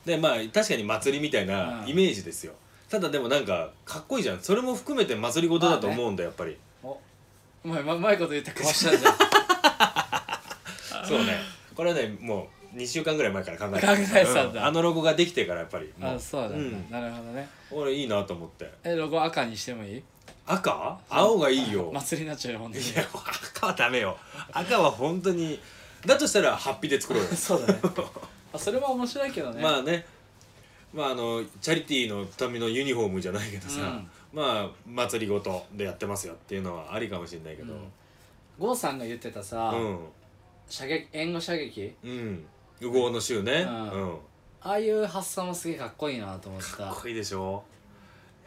でまあ確かに祭りみたいなうん。イメージですよ、ただでもなんかかっこいいじゃん。それも含めて祭り事だと思うんだよやっぱり。おうまいうまうまいこと言ってかわしたじゃん。そうね。これはねもう2週間ぐらい前から考えて考えてたんだ。うあのロゴができてからやっぱりもあそうだ。ね、ん。なるほどね。俺いいなと思って。えロゴ赤にしてもいい？赤？青がいいよ。祭りになっちゃうよ本当に。いや赤はダメよ。赤は本当にだとしたらハッピーで作ろうよ。そうだね。あそれは面白いけどね。まあね。まああのチャリティーのためのユニフォームじゃないけどさ、うん。まあ祭りごとでやってますよっていうのはありかもしれないけど。うん。郷さんが言ってたさ、うん。射撃援護射撃？うん羽毛の週ね。うん。うん。ああいう発想もすげえかっこいいなと思ってかたっこいいでしょ？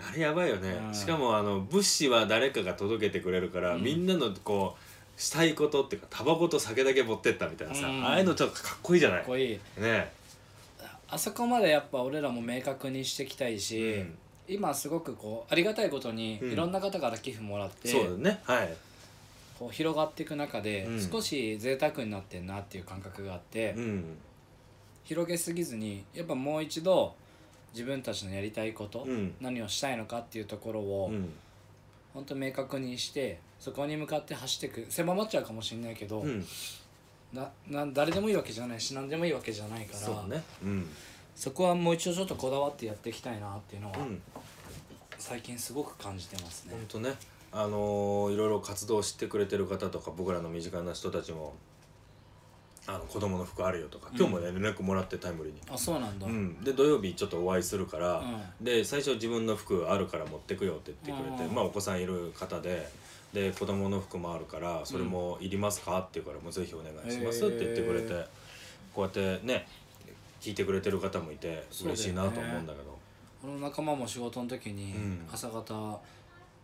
あれやばいよね、うん。しかもあの物資は誰かが届けてくれるから、うん。みんなのこうしたいことっていうかタバコと酒だけ持ってったみたいなさ、うん。ああいうのちょっとかっこいいじゃない？かっこいい。ね。あそこまでやっぱ俺らも明確にしていきたいし、うん。今すごくこうありがたいことにうん。いろんな方から寄付もらって、そうだね。はい。こう広がっていく中で、うん。少し贅沢になってんなっていう感覚があって、うん広げすぎずにやっぱもう一度自分たちのやりたいこと、うん。何をしたいのかっていうところを、うん。本当明確にしてそこに向かって走っていく狭まっちゃうかもしれないけど、うん。なな誰でもいいわけじゃないし何でもいいわけじゃないからそうね。うん。そこはもう一度ちょっとこだわってやっていきたいなっていうのは、うん。最近すごく感じてますね。本。当ね。あのーいろいろ活動を知ってくれてる方とか僕らの身近な人たちもあの子供の服あるよとか今日もね連絡もらってタイムリーに。あそうなんだ、うん、で土曜日ちょっとお会いするから、うで最初自分の服あるから持ってくよって言ってくれて、うん。まあお子さんいる方でで子供の服もあるからそれもいりますかって言うからもうぜひお願いしますって言ってくれて、こうやってね聞いてくれてる方もいて嬉しいなと思うんだけど。俺の仲間も仕事の時にうん。朝方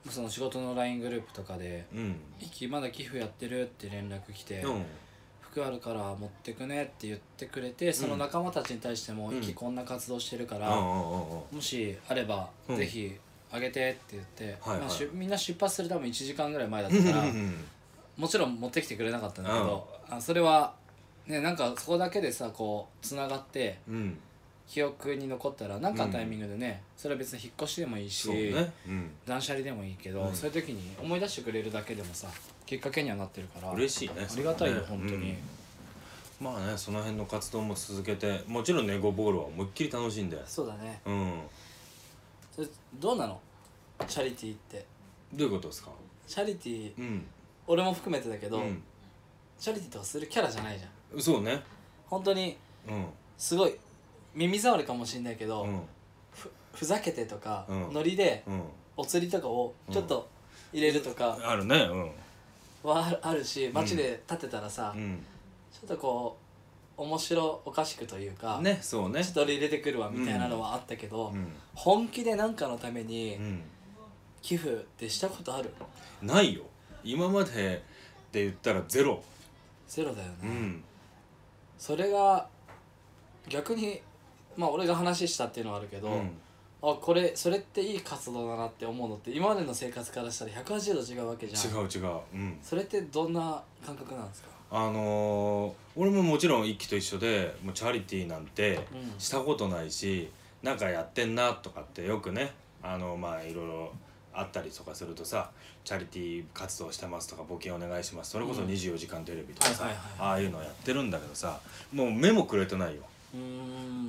その仕事の LINE グループとかでうん「イキまだ寄付やってる?」って連絡来て、うん服あるから持ってくねって言ってくれてその仲間たちに対しても「うん。こんな活動してるから、もしあれば、うん。ぜひあげて」って言って、はいはい。まあしゅみんな出発する多分1時間ぐらい前だったからうんもちろん持ってきてくれなかったんだけど、あそれはねなんかそこだけでさこうつながってうん記憶に残ったら何かのタイミングでね、それは別に引っ越しでもいいし、そうね。うん。断捨離でもいいけど、うん。そういう時に思い出してくれるだけでもさきっかけにはなってるから嬉しいねありがたいよ、それはね本当に、うん。まあねその辺の活動も続けてもちろんネゴボールは思いっきり楽しんで。そうだね。うん。それどうなの？チャリティーって。どういうことですか？チャリティーうん。俺も含めてだけど、うん。チャリティーとかするキャラじゃないじゃん。そうね。本当にうん。すごい耳障りかもしれないけど、うん。ふふざけてとか、うん。ノリでうん。お釣りとかをちょっと入れるとかあるねうん。はあるあるし街で立ってたらさ、うん。ちょっとこう面白おかしくというか、ねそうね。ちょっと俺入れてくるわみたいなのはあったけど、うん。本気で何かのためにうん。寄付ってしたことある？ないよ。今までで言ったらゼロ。ゼロだよね、うん。それが逆にまあ俺が話したっていうのはあるけど、うん。あこれそれっていい活動だなって思うのって今までの生活からしたら180度違うわけじゃん。違う違う。うん。それってどんな感覚なんですか？あのー俺ももちろん一輝と一緒でもうチャリティーなんてうん。したことないし、なんかやってんなとかってよくねあのまあいろいろあったりとかするとさチャリティー活動してますとか募金お願いします。それこそうん。24時間テレビとかさ、はいはいはい。ああいうのやってるんだけどさもう目もくれてないよ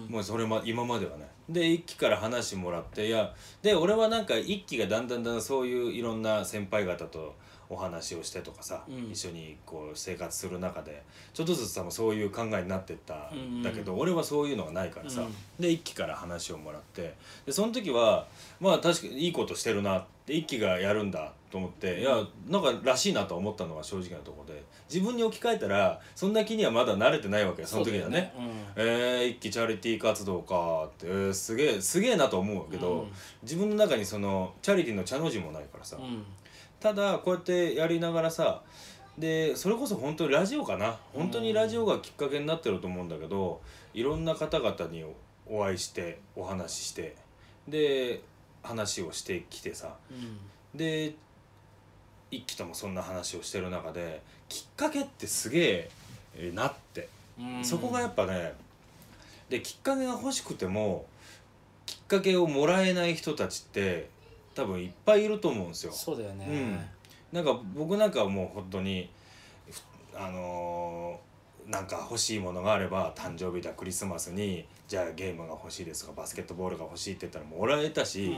もうそれま今まではね。で一輝から話もらっていやで俺はなんか一輝がだんだんだんだんそういういろんな先輩方とお話をしてとかさ、うん。一緒にこう生活する中でちょっとずつさそういう考えになってったん。だけど、うん俺はそういうのがないからさ、うん。で一期から話をもらってでその時はまあ確かにいいことしてるなって一期がやるんだと思っていやなんからしいなと思ったのは正直なところで自分に置き換えたらそんな気にはまだ慣れてないわけよその時にはね。そうだよえー、一期チャリティー活動かって、えーすげえすげえなと思うけど、うん。自分の中にそのチャリティーの茶の字もないからさ、うんうん。ただこうやってやりながらさでそれこそ本当にラジオかな。本当にラジオがきっかけになってると思うんだけどいろんな方々にお会いしてお話ししてで話をしてきてさ。で一期ともそんな話をしてる中できっかけってすげええーなって。うん。そこがやっぱねできっかけが欲しくてもきっかけをもらえない人たちって多分いっぱいいると思うんですよ。そうだよね、うん。なんか僕なんかはもう本当にふあのーなんか欲しいものがあれば誕生日だクリスマスにじゃあゲームが欲しいですとかバスケットボールが欲しいって言ったらもらえたし、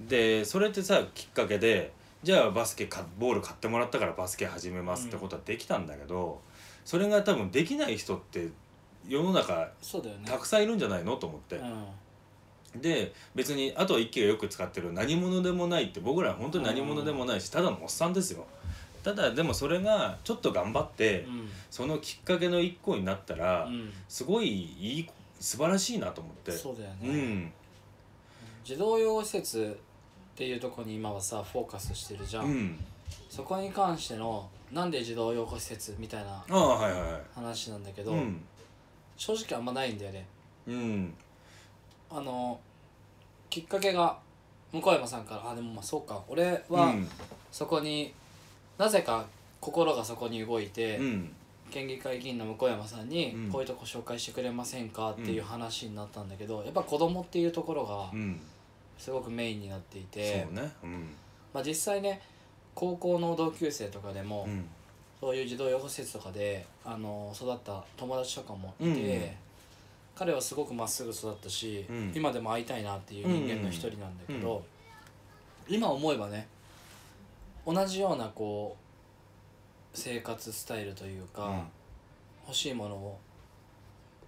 でそれってさきっかけでじゃあバスケかボール買ってもらったからバスケ始めますってことはできたんだけど、それが多分できない人って世の中そうだよね。たくさんいるんじゃないのと思って、で別にあとは一輝がよく使ってる何者でもないって僕らは本当に何者でもないしただのおっさんですよただでもそれがちょっと頑張って、うん。そのきっかけの一個になったら、うん。すごいいい素晴らしいなと思って。そうだよね、うん。児童養護施設っていうところに今はさフォーカスしてるじゃん、うん。そこに関してのなんで児童養護施設みたいなああはいはいはい。話なんだけど、うん。正直あんまないんだよね。うん。あのきっかけが向山さんからあでもまあそうか。俺うはん。そこに、なぜか心がそこに動いて、うん。県議会議員の向山さんにうん。こういうとこ紹介してくれませんかっていう話になったんだけど、やっぱ子供っていうところがうん。すごくメインになっていそうて、ね。うん。まあ、実際ね高校の同級生とかでも、うん。そういう児童養護施設とかであの育った友達とかもいて、うん彼はすごくまっすぐ育ったし、うん。今でも会いたいなっていう人間の一人なんだけど、今思えばね同じようなこう生活スタイルというか、欲しいものを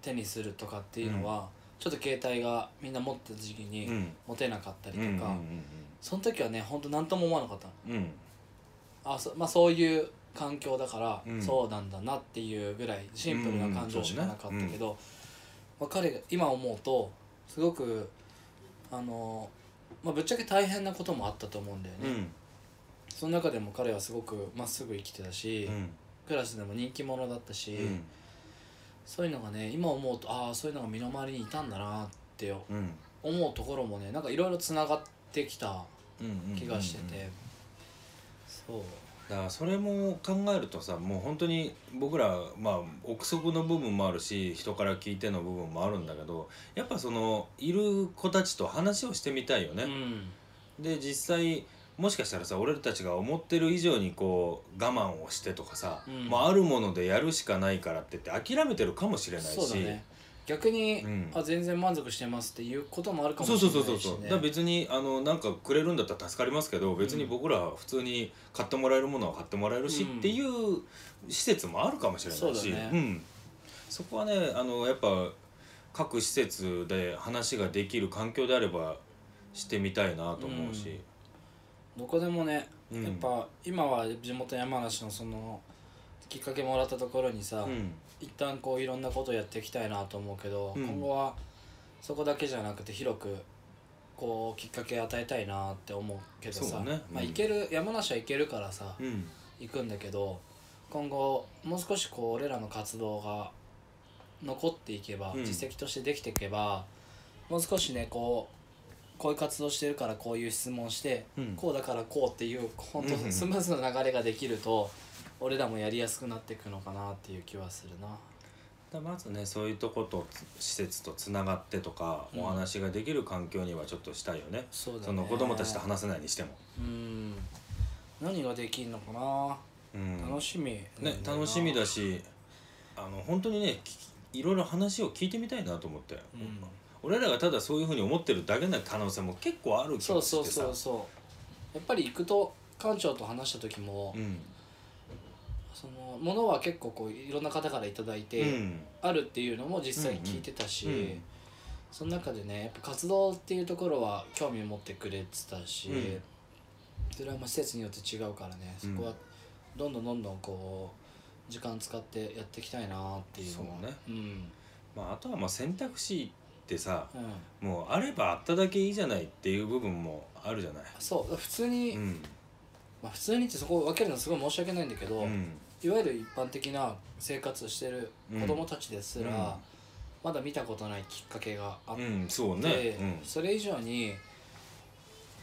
手にするとかっていうのは、ちょっと携帯がみんな持ってた時期にうん。持てなかったりとか、うんうんその時はね本当何とも思わなかったの。うん。うんあそ,、まあ、そういう環境だから、うん。そうなんだなっていうぐらいシンプルな感情しかなかったけど、まあ、彼が今思うとすごくあの、まあ、ぶっちゃけ大変なこともあったと思うんだよね、うんその中でも彼はすごくまっすぐ生きてたし、うん。クラスでも人気者だったし、うん。そういうのがね今思うとああそういうのが身の回りにいたんだなってうん。思うところもねなんかいろいろつながってきたうん。気がしてて、そう。だからそれも考えるとさもう本当に僕らまあ憶測の部分もあるし人から聞いての部分もあるんだけどやっぱそのいる子たちと話をしてみたいよね。うん。で実際もしかしたらさ俺たちが思ってる以上にこう我慢をしてとかさ、うん。まあ、あるものでやるしかないからって言って諦めてるかもしれないし。逆に、うん。あ全然満足してますっていうこともあるかもそうしれそうないし、ね、そうそうそうだから別にあのなんかくれるんだったら助かりますけど別に僕らは普通に買ってもらえるものは買ってもらえるし、うんっていう施設もあるかもしれないし。そうだね。ん、そこはねあのやっぱ各施設で話ができる環境であればしてみたいなと思うし、どこでもね、うん。やっぱ今は地元山梨のそのきっかけもらったところにさ、うん。一旦こういろんなことをやっていきたいなと思うけど、うん。今後はそこだけじゃなくて広くこうきっかけ与えたいなって思うけどそさ、うね。うん。まあ行ける山梨は行けるからさ、うん。行くんだけど今後もう少しこう俺らの活動が残っていけば、うん。実績としてできていけばもう少しねこうこういう活動してるからこういう質問して、うん。こうだからこうっていう本当うん。スムーズな流れができると、俺らもやりやすくなっていくのかなっていう気はするな。だまずねそういうとこと施設とつながってとか、うん。お話ができる環境にはちょっとしたいよね。そうだね。その子供たちと話せないにしても、うん。何ができんのかな、うん、楽しみ、ね楽しみだしあの本当にねきいろいろ話を聞いてみたいなと思って、うん俺らがただそういうふうに思ってるだけな可能性も結構ある気そうがしてさ。そうそうそう。やっぱり行くと館長と話した時も、うん。そのものは結構こういろんな方から頂いて、うん。あるっていうのも実際聞いてたし、うんうんその中でねやっぱ活動っていうところは興味を持ってくれてたし、うん。それはまあ施設によって違うからねそこはどんどんどんどんこう時間使ってやっていきたいなっていうのは。そうね。うん。まあ、あとはまあ選択肢ってさうん。もうあればあっただけいいじゃないっていう部分もあるじゃない。そう普通に、うん。まあ、普通にってそこを分けるのすごい申し訳ないんだけど、うん。いわゆる一般的な生活してる子供たちですら、うん。まだ見たことないきっかけがあって、うん、そうね。それ以上に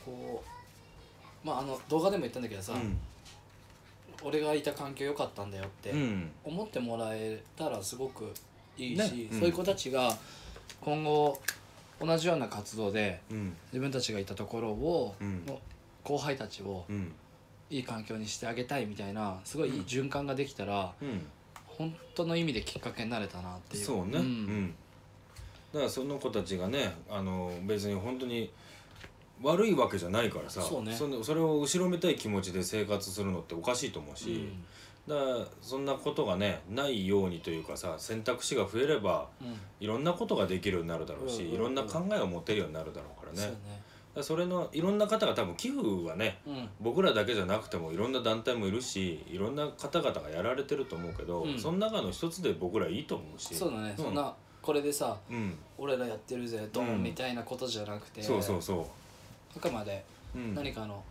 こうまああの動画でも言ったんだけどさ、うん。俺がいた環境良かったんだよってうん。思ってもらえたらすごくいいし、ね。うん。そういう子たちが今後同じような活動でうん。自分たちがいたところを、うん。の後輩たちをうん。いい環境にしてあげたいみたいなすごいいい循環ができたら、うん。本当の意味できっかけになれたなっていう。そうね、ううん。んだからその子たちがねあの別に本当に悪いわけじゃないからさそうね。のそれを後ろめたい気持ちで生活するのっておかしいと思うし、だからそんなことがねないようにというかさ選択肢が増えればうん、うんいろんなことができるようになるだろうし、うんうんうん。いろんな考えを持てるようになるだろうからね。そね。らそれのいろんな方が多分寄付はねうん。僕らだけじゃなくてもいろんな団体もいるしいろんな方々がやられてると思うけど、うん。その中の一つで僕らいいと思うし。そうだね、うん。そんなこれでさうん。俺らやってるぜドうん。ンみたいなことじゃなくて、そうそうそあくまで何かの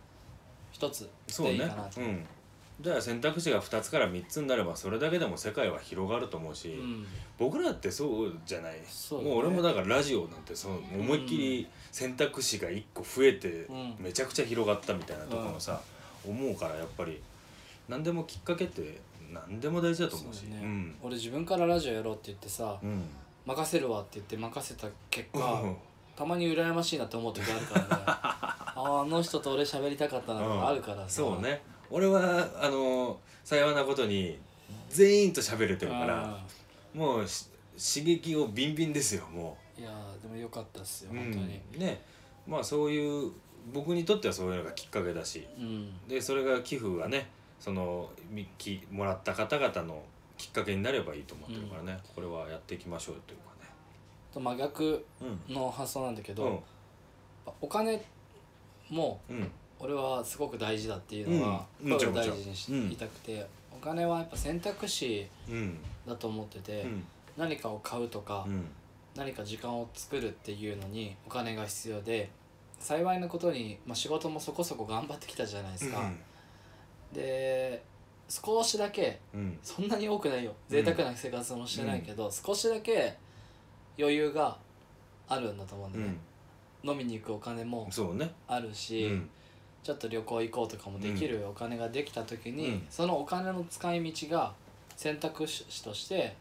一つでいいかなと、うんじゃあ選択肢が2つから3つになればそれだけでも世界は広がると思うし、うん。僕らってそうじゃない、ね。もう俺もだからラジオなんてその思いっきり選択肢が1個増えてうん。めちゃくちゃ広がったみたいなところのさ、思うからやっぱり何でもきっかけって何でも大事だと思うし。ね。うん。俺自分からラジオやろうって言ってさ、うん。任せるわって言って任せた結果、うん。たまに羨ましいなって思う時あるからね。あの人と俺喋りたかったなとかあるからさ、そうね俺はあの幸いなことに全員と喋れてるからあもうし刺激をビンビンですよもーいやーでもよかったっすよう、本当に。うんね。まあそういう僕にとってはそういうのがきっかけだし。うん、でそれが寄付がねそのみきもらった方々のきっかけになればいいと思ってるからね、これはやっていきましょうよというかと真逆ねの発想なんだけど、うん。お金もうんうん俺はすごく大事だっていうのは、うん大事にしもちろん言いたくて、お金はやっぱ選択肢うんだと思ってて、うん。何かを買うとか、うん。何か時間を作るっていうのにお金が必要で幸いなことに、まあ、仕事もそこそこ頑張ってきたじゃないですか、で少しだけうん。そんなに多くないよ。贅沢な生活もしてないけど、少しだけ余裕があるんだと思うんうん。だね、飲みに行くお金もそうね。あるし、うんちょっと旅行行こうとかもできるお金ができた時に、うん。そのお金の使い道が選択肢として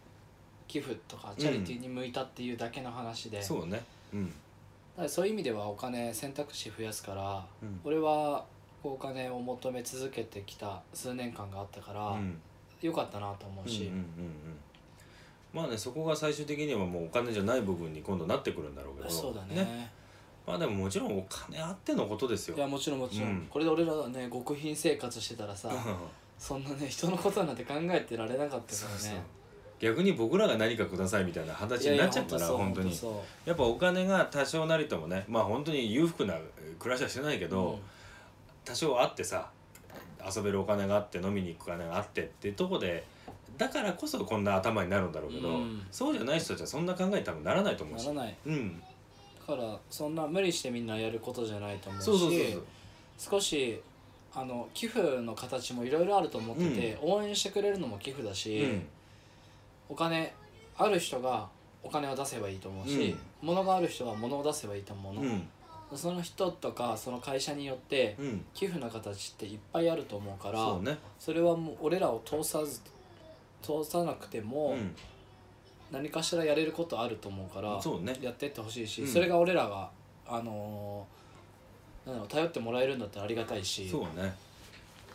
寄付とかチャリティーに向いたっていうだけの話で、だかそうね。うん。らそういう意味ではお金選択肢増やすから、うん。俺はお金を求め続けてきた数年間があったから、うん。よかったなと思うし、うんうんうんうん。まあねそこが最終的にはもうお金じゃない部分に今度なってくるんだろうけど。そうだねまあでももちろんお金あってのことですよ。いやもちろんもちろん、うん。これで俺らはね極貧生活してたらさ、そんなね人のことなんて考えてられなかったからね。そうそう。逆に僕らが何かくださいみたいな形になっちゃうから本当に。そう。やっぱお金が多少なりともねまあ本当に裕福な暮らしはしてないけど、うん。多少あってさ遊べるお金があって飲みに行くお金があってっていうとこでだからこそこんな頭になるんだろうけど、うん。そうじゃない人たちはそんな考えに多分ならないと思うし。ならない。うん。だからそんな無理してみんなやることじゃないと思うしそうそうそうそう。少しあの寄付の形もいろいろあると思ってて、応援してくれるのも寄付だし、うん。お金ある人がお金を出せばいいと思うし、物がある人は物を出せばいいと思うの、うん。その人とかその会社によってうん。寄付の形っていっぱいあると思うからそうね。それはもう俺らを通さず通さなくてもうん何かしらやれることあると思うから、そうね。やってってほしいし、うん。それが俺らがあのーなんだろう頼ってもらえるんだったらありがたいし。そうね。だか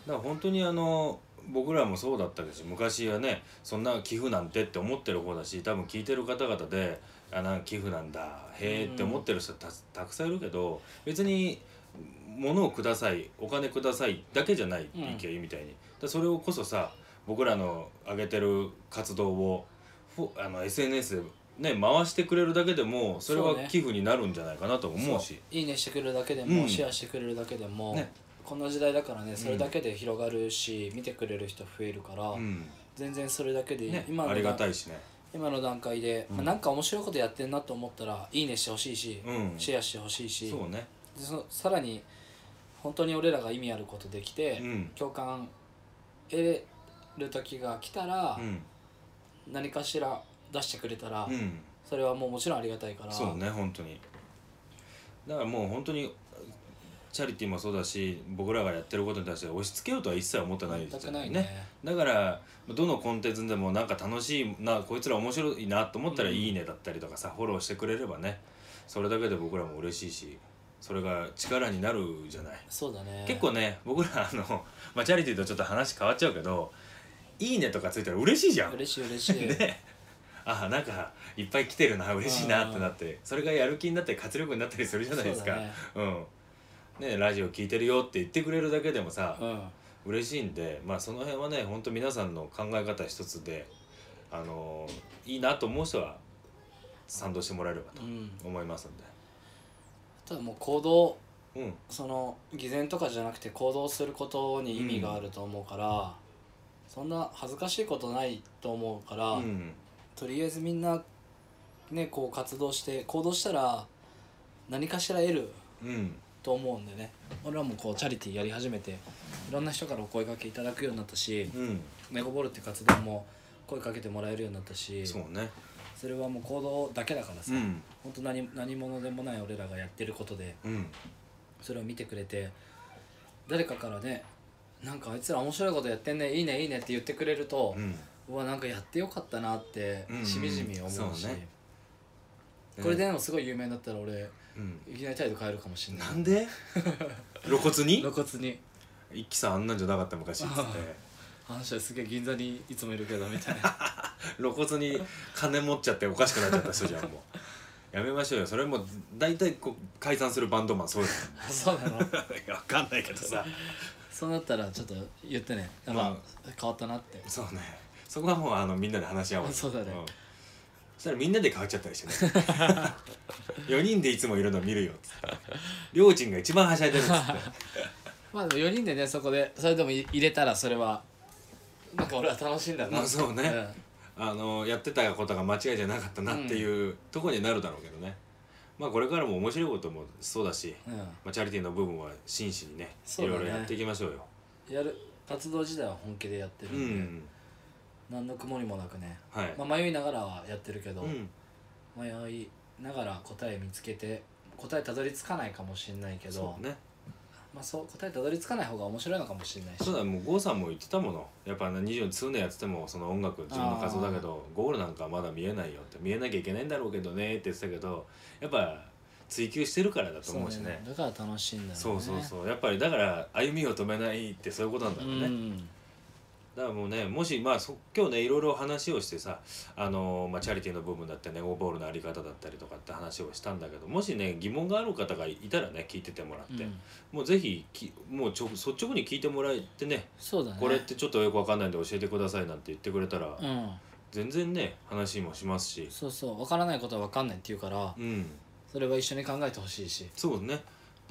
ら本当にあの僕らもそうだったけど昔はねそんな寄付なんてって思ってる方だし多分聞いてる方々であなんか寄付なんだへえって思ってる人たたくさんいるけど別に物をくださいお金くださいだけじゃないって言いみたいに、だそれをこそさ僕らの上げてる活動をあの SNS でね回してくれるだけでもそれは寄付になるんじゃないかなと思うし。いいねしてくれるだけでも、うん。シェアしてくれるだけでも、ね。こんな時代だからねそれだけで広がるし、見てくれる人増えるから、うん。全然それだけでね今のありがたいしね。今の段階で、うん。まあなんか面白いことやってんなと思ったらいいねしてほしいし、うん。シェアしてほしいし。そうね。でそのさらに本当に俺らが意味あることできて、うん。共感得れる時が来たら、うん何かしら出してくれたら、うん。それはもうもちろんありがたいから。そうね本当に。だからもう本当にチャリティーもそうだし僕らがやってることに対して押し付けようとは一切思ってないですないね。だからどのコンテンツでもなんか楽しいなこいつら面白いなと思ったら「うんいいね」だったりとかさフォローしてくれればね。それだけで僕らも嬉しいしそれが力になるじゃない。そうだね。結構ね僕らあの、まあ、チャリティーとちょっと話変わっちゃうけど「いいね」とかついたら嬉しいじゃん。嬉しい嬉しい。ね。あなんかいっぱい来てるな嬉しいなってなって。それがやる気になったり活力になったりするじゃないですか。そううん。ねラジオ聞いてるよって言ってくれるだけでもさ、うん。嬉しいんでまあその辺はね本当皆さんの考え方一つであのいいなと思う人は賛同してもらえればとうん。思いますんで。ただもう行動うん。その偽善とかじゃなくて行動することに意味があると思うから、そんな恥ずかしいことないと思うから、うん。とりあえずみんなねこう活動して行動したら何かしら得るうん。と思うんでね。俺らもこうチャリティーやり始めていろんな人からお声かけいただくようになったしうん。ネゴボールって活動も声かけてもらえるようになったしそうね。それはもう行動だけだからさ、うん。本当何何者でもない俺らがやってることでうん。それを見てくれて誰かからねなんかあいつら面白いことやってんねいいねいいねって言ってくれるとう、ん。うわなんかやってよかったなってうん。しみじみ思うし、そうね。これでもすごい有名になったら俺うん。いきなり態度変えるかもしれない。なんで？露骨に？露骨に。一輝さんあんなんじゃなかった昔っつって。あの人すげえ銀座にいつもいるけどみたいな。露骨に金持っちゃっておかしくなっちゃった人じゃんもう。やめましょうよ。それもう大体こう解散するバンドマンそうですそうなの？いやわかんないけどさそうなったらちょっと言ってね。やっまぱ変わったなって。そうね。そこはもうあのみんなで話し合おう。そうだね。ん。そしたらみんなで変わっちゃったりしてね。4人でいつもいるの見るよっつって。りょうちんが一番はしゃいでるっつって。まあでも4人でねそこでそれでも入れたらそれはなんか俺は楽しいんだなまあそうね。あのやってたことが間違いじゃなかったなっていうところになるだろうけどねまあこれからも面白いこともそうだし、うん、うんまあ、チャリティーの部分は真摯にねそいうろいろやっていきましょうよ。やる活動自体は本気でやってるうんで、ん。何の曇りもなくね、はい、まあ、迷いながらはやってるけど、うん。迷いながら答え見つけて答えたどり着かないかもしれないけどそうねまあ、そう答えたどり着かない方が面白いのかもしれないし。そうだもう郷さんも言ってたもの。やっぱ20数年やっててもその音楽自分の活動だけどゴールなんかまだ見えないよって見えなきゃいけないんだろうけどねって言ってたけどやっぱ追求してるからだと思うしね。だから楽しいんだろうね。そうそうそう。やっぱりだから歩みを止めないってそういうことなんだろうね、んだからもうねもしまあそ今日ねいろいろ話をしてさあの、まあ、チャリティーの部分だったりネゴボールのあり方だったりとかって話をしたんだけどもしね疑問がある方がいたらね聞いててもらって、うん。もうぜひきもうちょ率直に聞いてもらえてねそうだね。これってちょっとよくわかんないんで教えてくださいなんて言ってくれたら、うん。全然ね話もしますし。そうそう分からないことは分かんないって言うからうん。それは一緒に考えてほしいし。そうね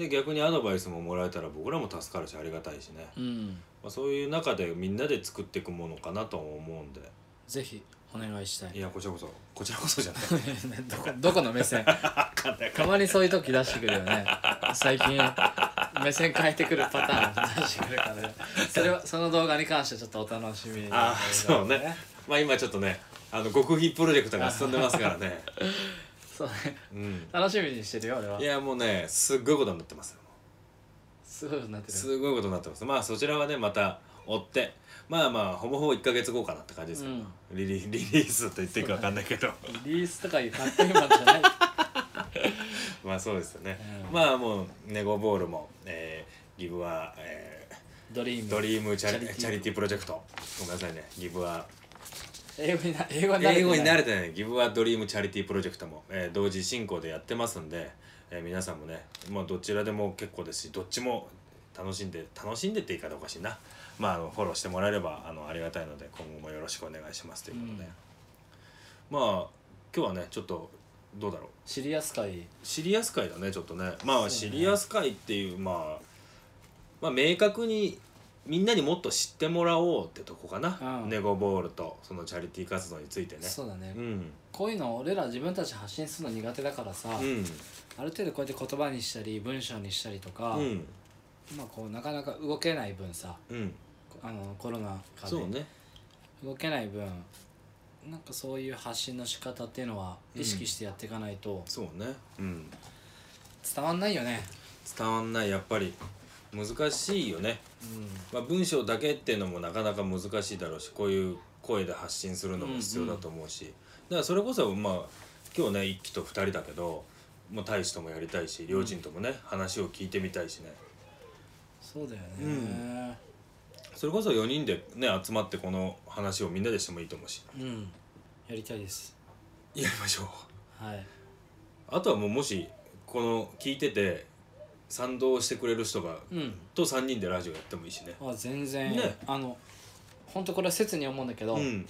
で逆にアドバイスももらえたら僕らも助かるしありがたいしね、うん。まあ、そういう中でみんなで作っていくものかなと思うんで。ぜひお願いしたい。いやこちらこそこちらこそじゃない。どこどこの目線？たまにそういう時出してくるよね。最近目線変えてくるパターン出してくるからね。それはその動画に関してちょっとお楽しみに。ああそうね。まあ今ちょっとねあの極秘プロジェクトが進んでますからねそうね。うん楽しみにしてるよ俺は。いやもうねすっごいことになってますよ。すごいことになってる。すごいことになってます。まあそちらはねまた追って。まあまあほぼほぼ1か月後かなって感じですけど、うん。リリ リリースと言っていいか分かんないけど。リリースとかいうかっこいいもんじゃない。まあそうですよね、うん。まあもうネゴボールも、えーギブは、えドリーム。ードリームチャリチャリティープロジェクト。ごめんなさいね。ギブは英語にな英語にな英語に慣れてないギブはドリームチャリティープロジェクトも、えー同時進行でやってますんで、えー皆さんもね、まあ、どちらでも結構ですしどっちも楽しんで楽しんでって言い方おかしいな、まあ、あのフォローしてもらえればあのありがたいので今後もよろしくお願いしますということで、まあ今日はねちょっとどうだろう。シリアス会シリアス会だねちょっとね。まあね。シリアス会っていう、まあ、まあ明確にみんなにもっと知ってもらおうってとこかな、うん。ネゴボールとそのチャリティー活動についてね。そうだね、うん。こういうの俺ら自分たち発信するの苦手だからさ、うん。ある程度こうやって言葉にしたり文章にしたりとか、うん。まあこうなかなか動けない分さうん。あのコロナ禍でそうね。動けない分なんかそういう発信の仕方っていうのは意識してやっていかないとそうね。うん。伝わんないよね。伝わんないやっぱり難しいよね、うまあ、文章だけっていうのもなかなか難しいだろうしこういう声で発信するのも必要だと思うし、だからそれこそまあ今日ね一期と二人だけどもう大使ともやりたいし両親ともね、話を聞いてみたいしね。そうだよね。それこそ4人でね集まってこの話をみんなでしてもいいと思うし。うん、やりたいです。やりましょう。はい。あとはもうもしこの聞いてて賛同してくれる人がうん。と3人でラジオやってもいいしね。あ全然、ね。あの本当これは切に思うんだけど、うん。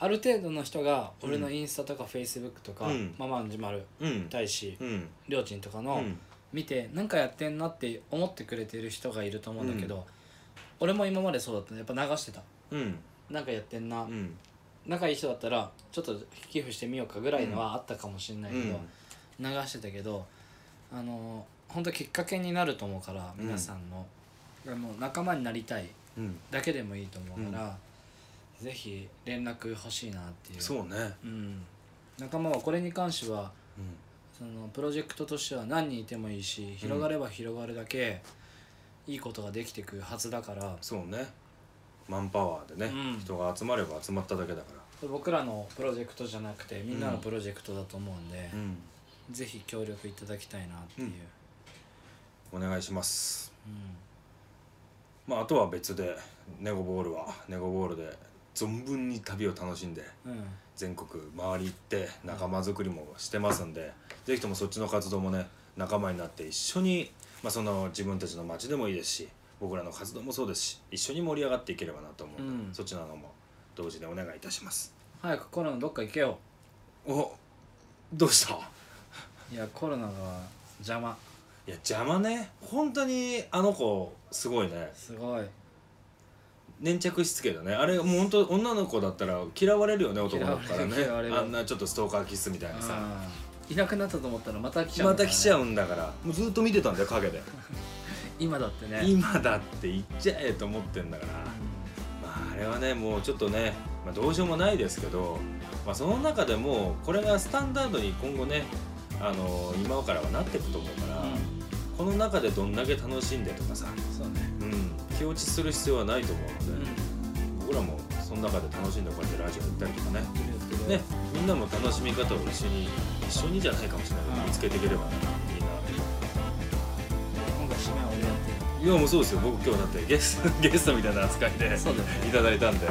ある程度の人が俺のインスタとかフェイスブックとか、うん。ママンジマルうん。大使うん。りょうちんとかの、うん。見てなんかやってんなって思ってくれてる人がいると思うんだけど、俺も今までそうだったねやっぱ流してた。うん。なんかやってんな、うん。仲いい人だったらちょっと寄付してみようかぐらいのはあったかもしれないけど、流してたけどあの本当きっかけになると思うからうん。皆さんの、あの仲間になりたいうん。だけでもいいと思うから、ぜひ連絡欲しいなっていう。そうね。うん、仲間はこれに関してはうん。そのプロジェクトとしては何人いてもいいし広がれば広がるだけいいことができてくはずだから。そうね。マンパワーでね、うん。人が集まれば集まっただけだかこれ僕らのプロジェクトじゃなくてみんなのプロジェクトだと思うんでら、、うん、ぜひ協力いただきたいなっていう、お願いします。うまああとは別でネゴボールはネゴボールで存分に旅を楽しんでんうん。全国回り行って仲間作りもしてますんで、ぜひともそっちの活動もね仲間になって一緒に、まあ、その自分たちの街でもいいですし僕らの活動もそうですし一緒に盛り上がっていければなと思うので、うん。そっちなのも同時でお願いいたします。早くコロナどっか行けよ。おどうした？いやコロナが邪魔いや邪魔ね。本当にあの子すごいね。すごい。粘着しつけだね。あれもう本当女の子だったら嫌われるよね男の子からね。あんなちょっとストーカーキスみたいなさ。うんいなくなったと思ったらまた来ちゃうまた来ちゃううんだから。もうずっと見てたんだよ陰で。今だってね。今だって行っちゃえと思ってんだから、うまあ、あれはねもうちょっとね、まあ、どうしようもないですけど、まあ、その中でもこれがスタンダードに今後ねあの今からはなっていくと思うから、この中でどんだけ楽しんでとかさ、んそうね。うん、気落ちする必要はないと思ううので、僕らもその中で楽しんでこうやってラジオやったりとかね。んねみんなも楽しみ方を一緒に一緒にじゃないかもしれない。けどうん。見つけていければねいいな。今回締めは俺やっていやもうそうですよ。僕今日だってゲスト ゲストみたいな扱いでいただいたんで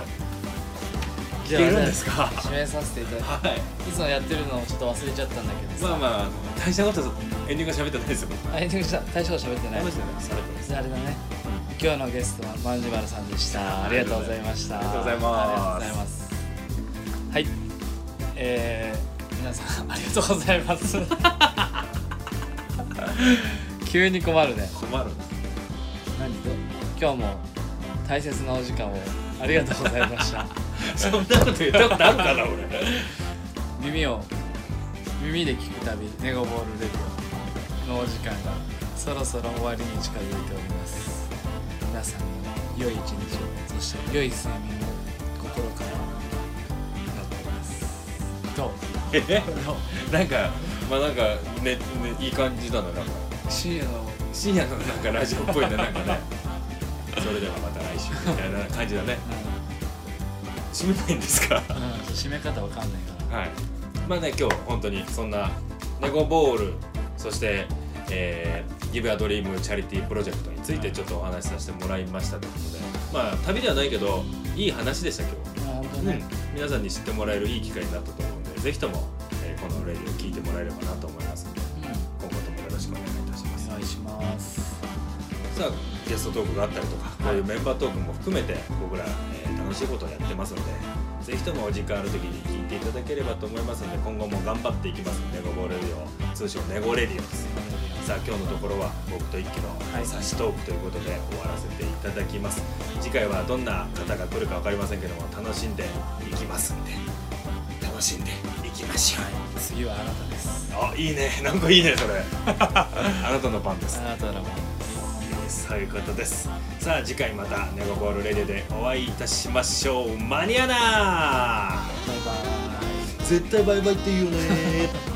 じいけるんですか締めさせていただいてはい。いつもやってるのをちょっと忘れちゃったんだけどさ。まあまあ大したことエンディング喋ってないですよ。あエンディングした大将喋ってない。話してない喋ってます。あれだね。今日のゲストはまんじまるさんでした。ありがとうございました。ありがとうございます。ありがとうございます。はい。えー、皆さんありがとうございます。急に困るね。困る。何と？今日も大切なお時間をありがとうございましたそんなこと言ったことあるかな俺。耳を耳で聞くたびネゴボールレディオのお時間がそろそろ終わりに近づいております。皆さんの良い一日をそして良い睡眠を心から祈っております。どう？え？なんかまあなんかねねいい感じだななんか。深夜の深夜のなんかラジオっぽいねなんかね。それではまた来週みたいな感じだね 締めないんですか？うん、うん、締め方わかんないから。はい。まあね今日本当にそんなネゴボールそしてえー、ギブアドリームチャリティープロジェクトについてちょっとお話しさせてもらいましたということで。まあ旅ではないけどいい話でした今日まあ本当うん。ね、、皆さんに知ってもらえるいい機会になったと思うのでぜひとも、えーこのレディを聞いてもらえればなと思いますのでうん。今後ともよろします。さあゲストトークがあったりとか、こういうメンバートークも含めて僕ら、えー楽しいことをやってますのでぜひともお時間ある時に聞いていただければと思いますので今後も頑張っていきますネゴボーレディオ通称ネゴレディオです。さあ今日のところは僕と一輝のはい。差しトークということで終わらせていただきます。次回はどんな方が来るか分かりませんけども楽しんでいきますんで楽しんでいきましょう、次はあなたです。あいいね。なんかいいねそれ。あなたの番です。あなたの番。ですそういうことです。さあ次回またネゴボールレディでお会いいたしましょう。マニアなバイバイ。絶対バイバイって言うよね。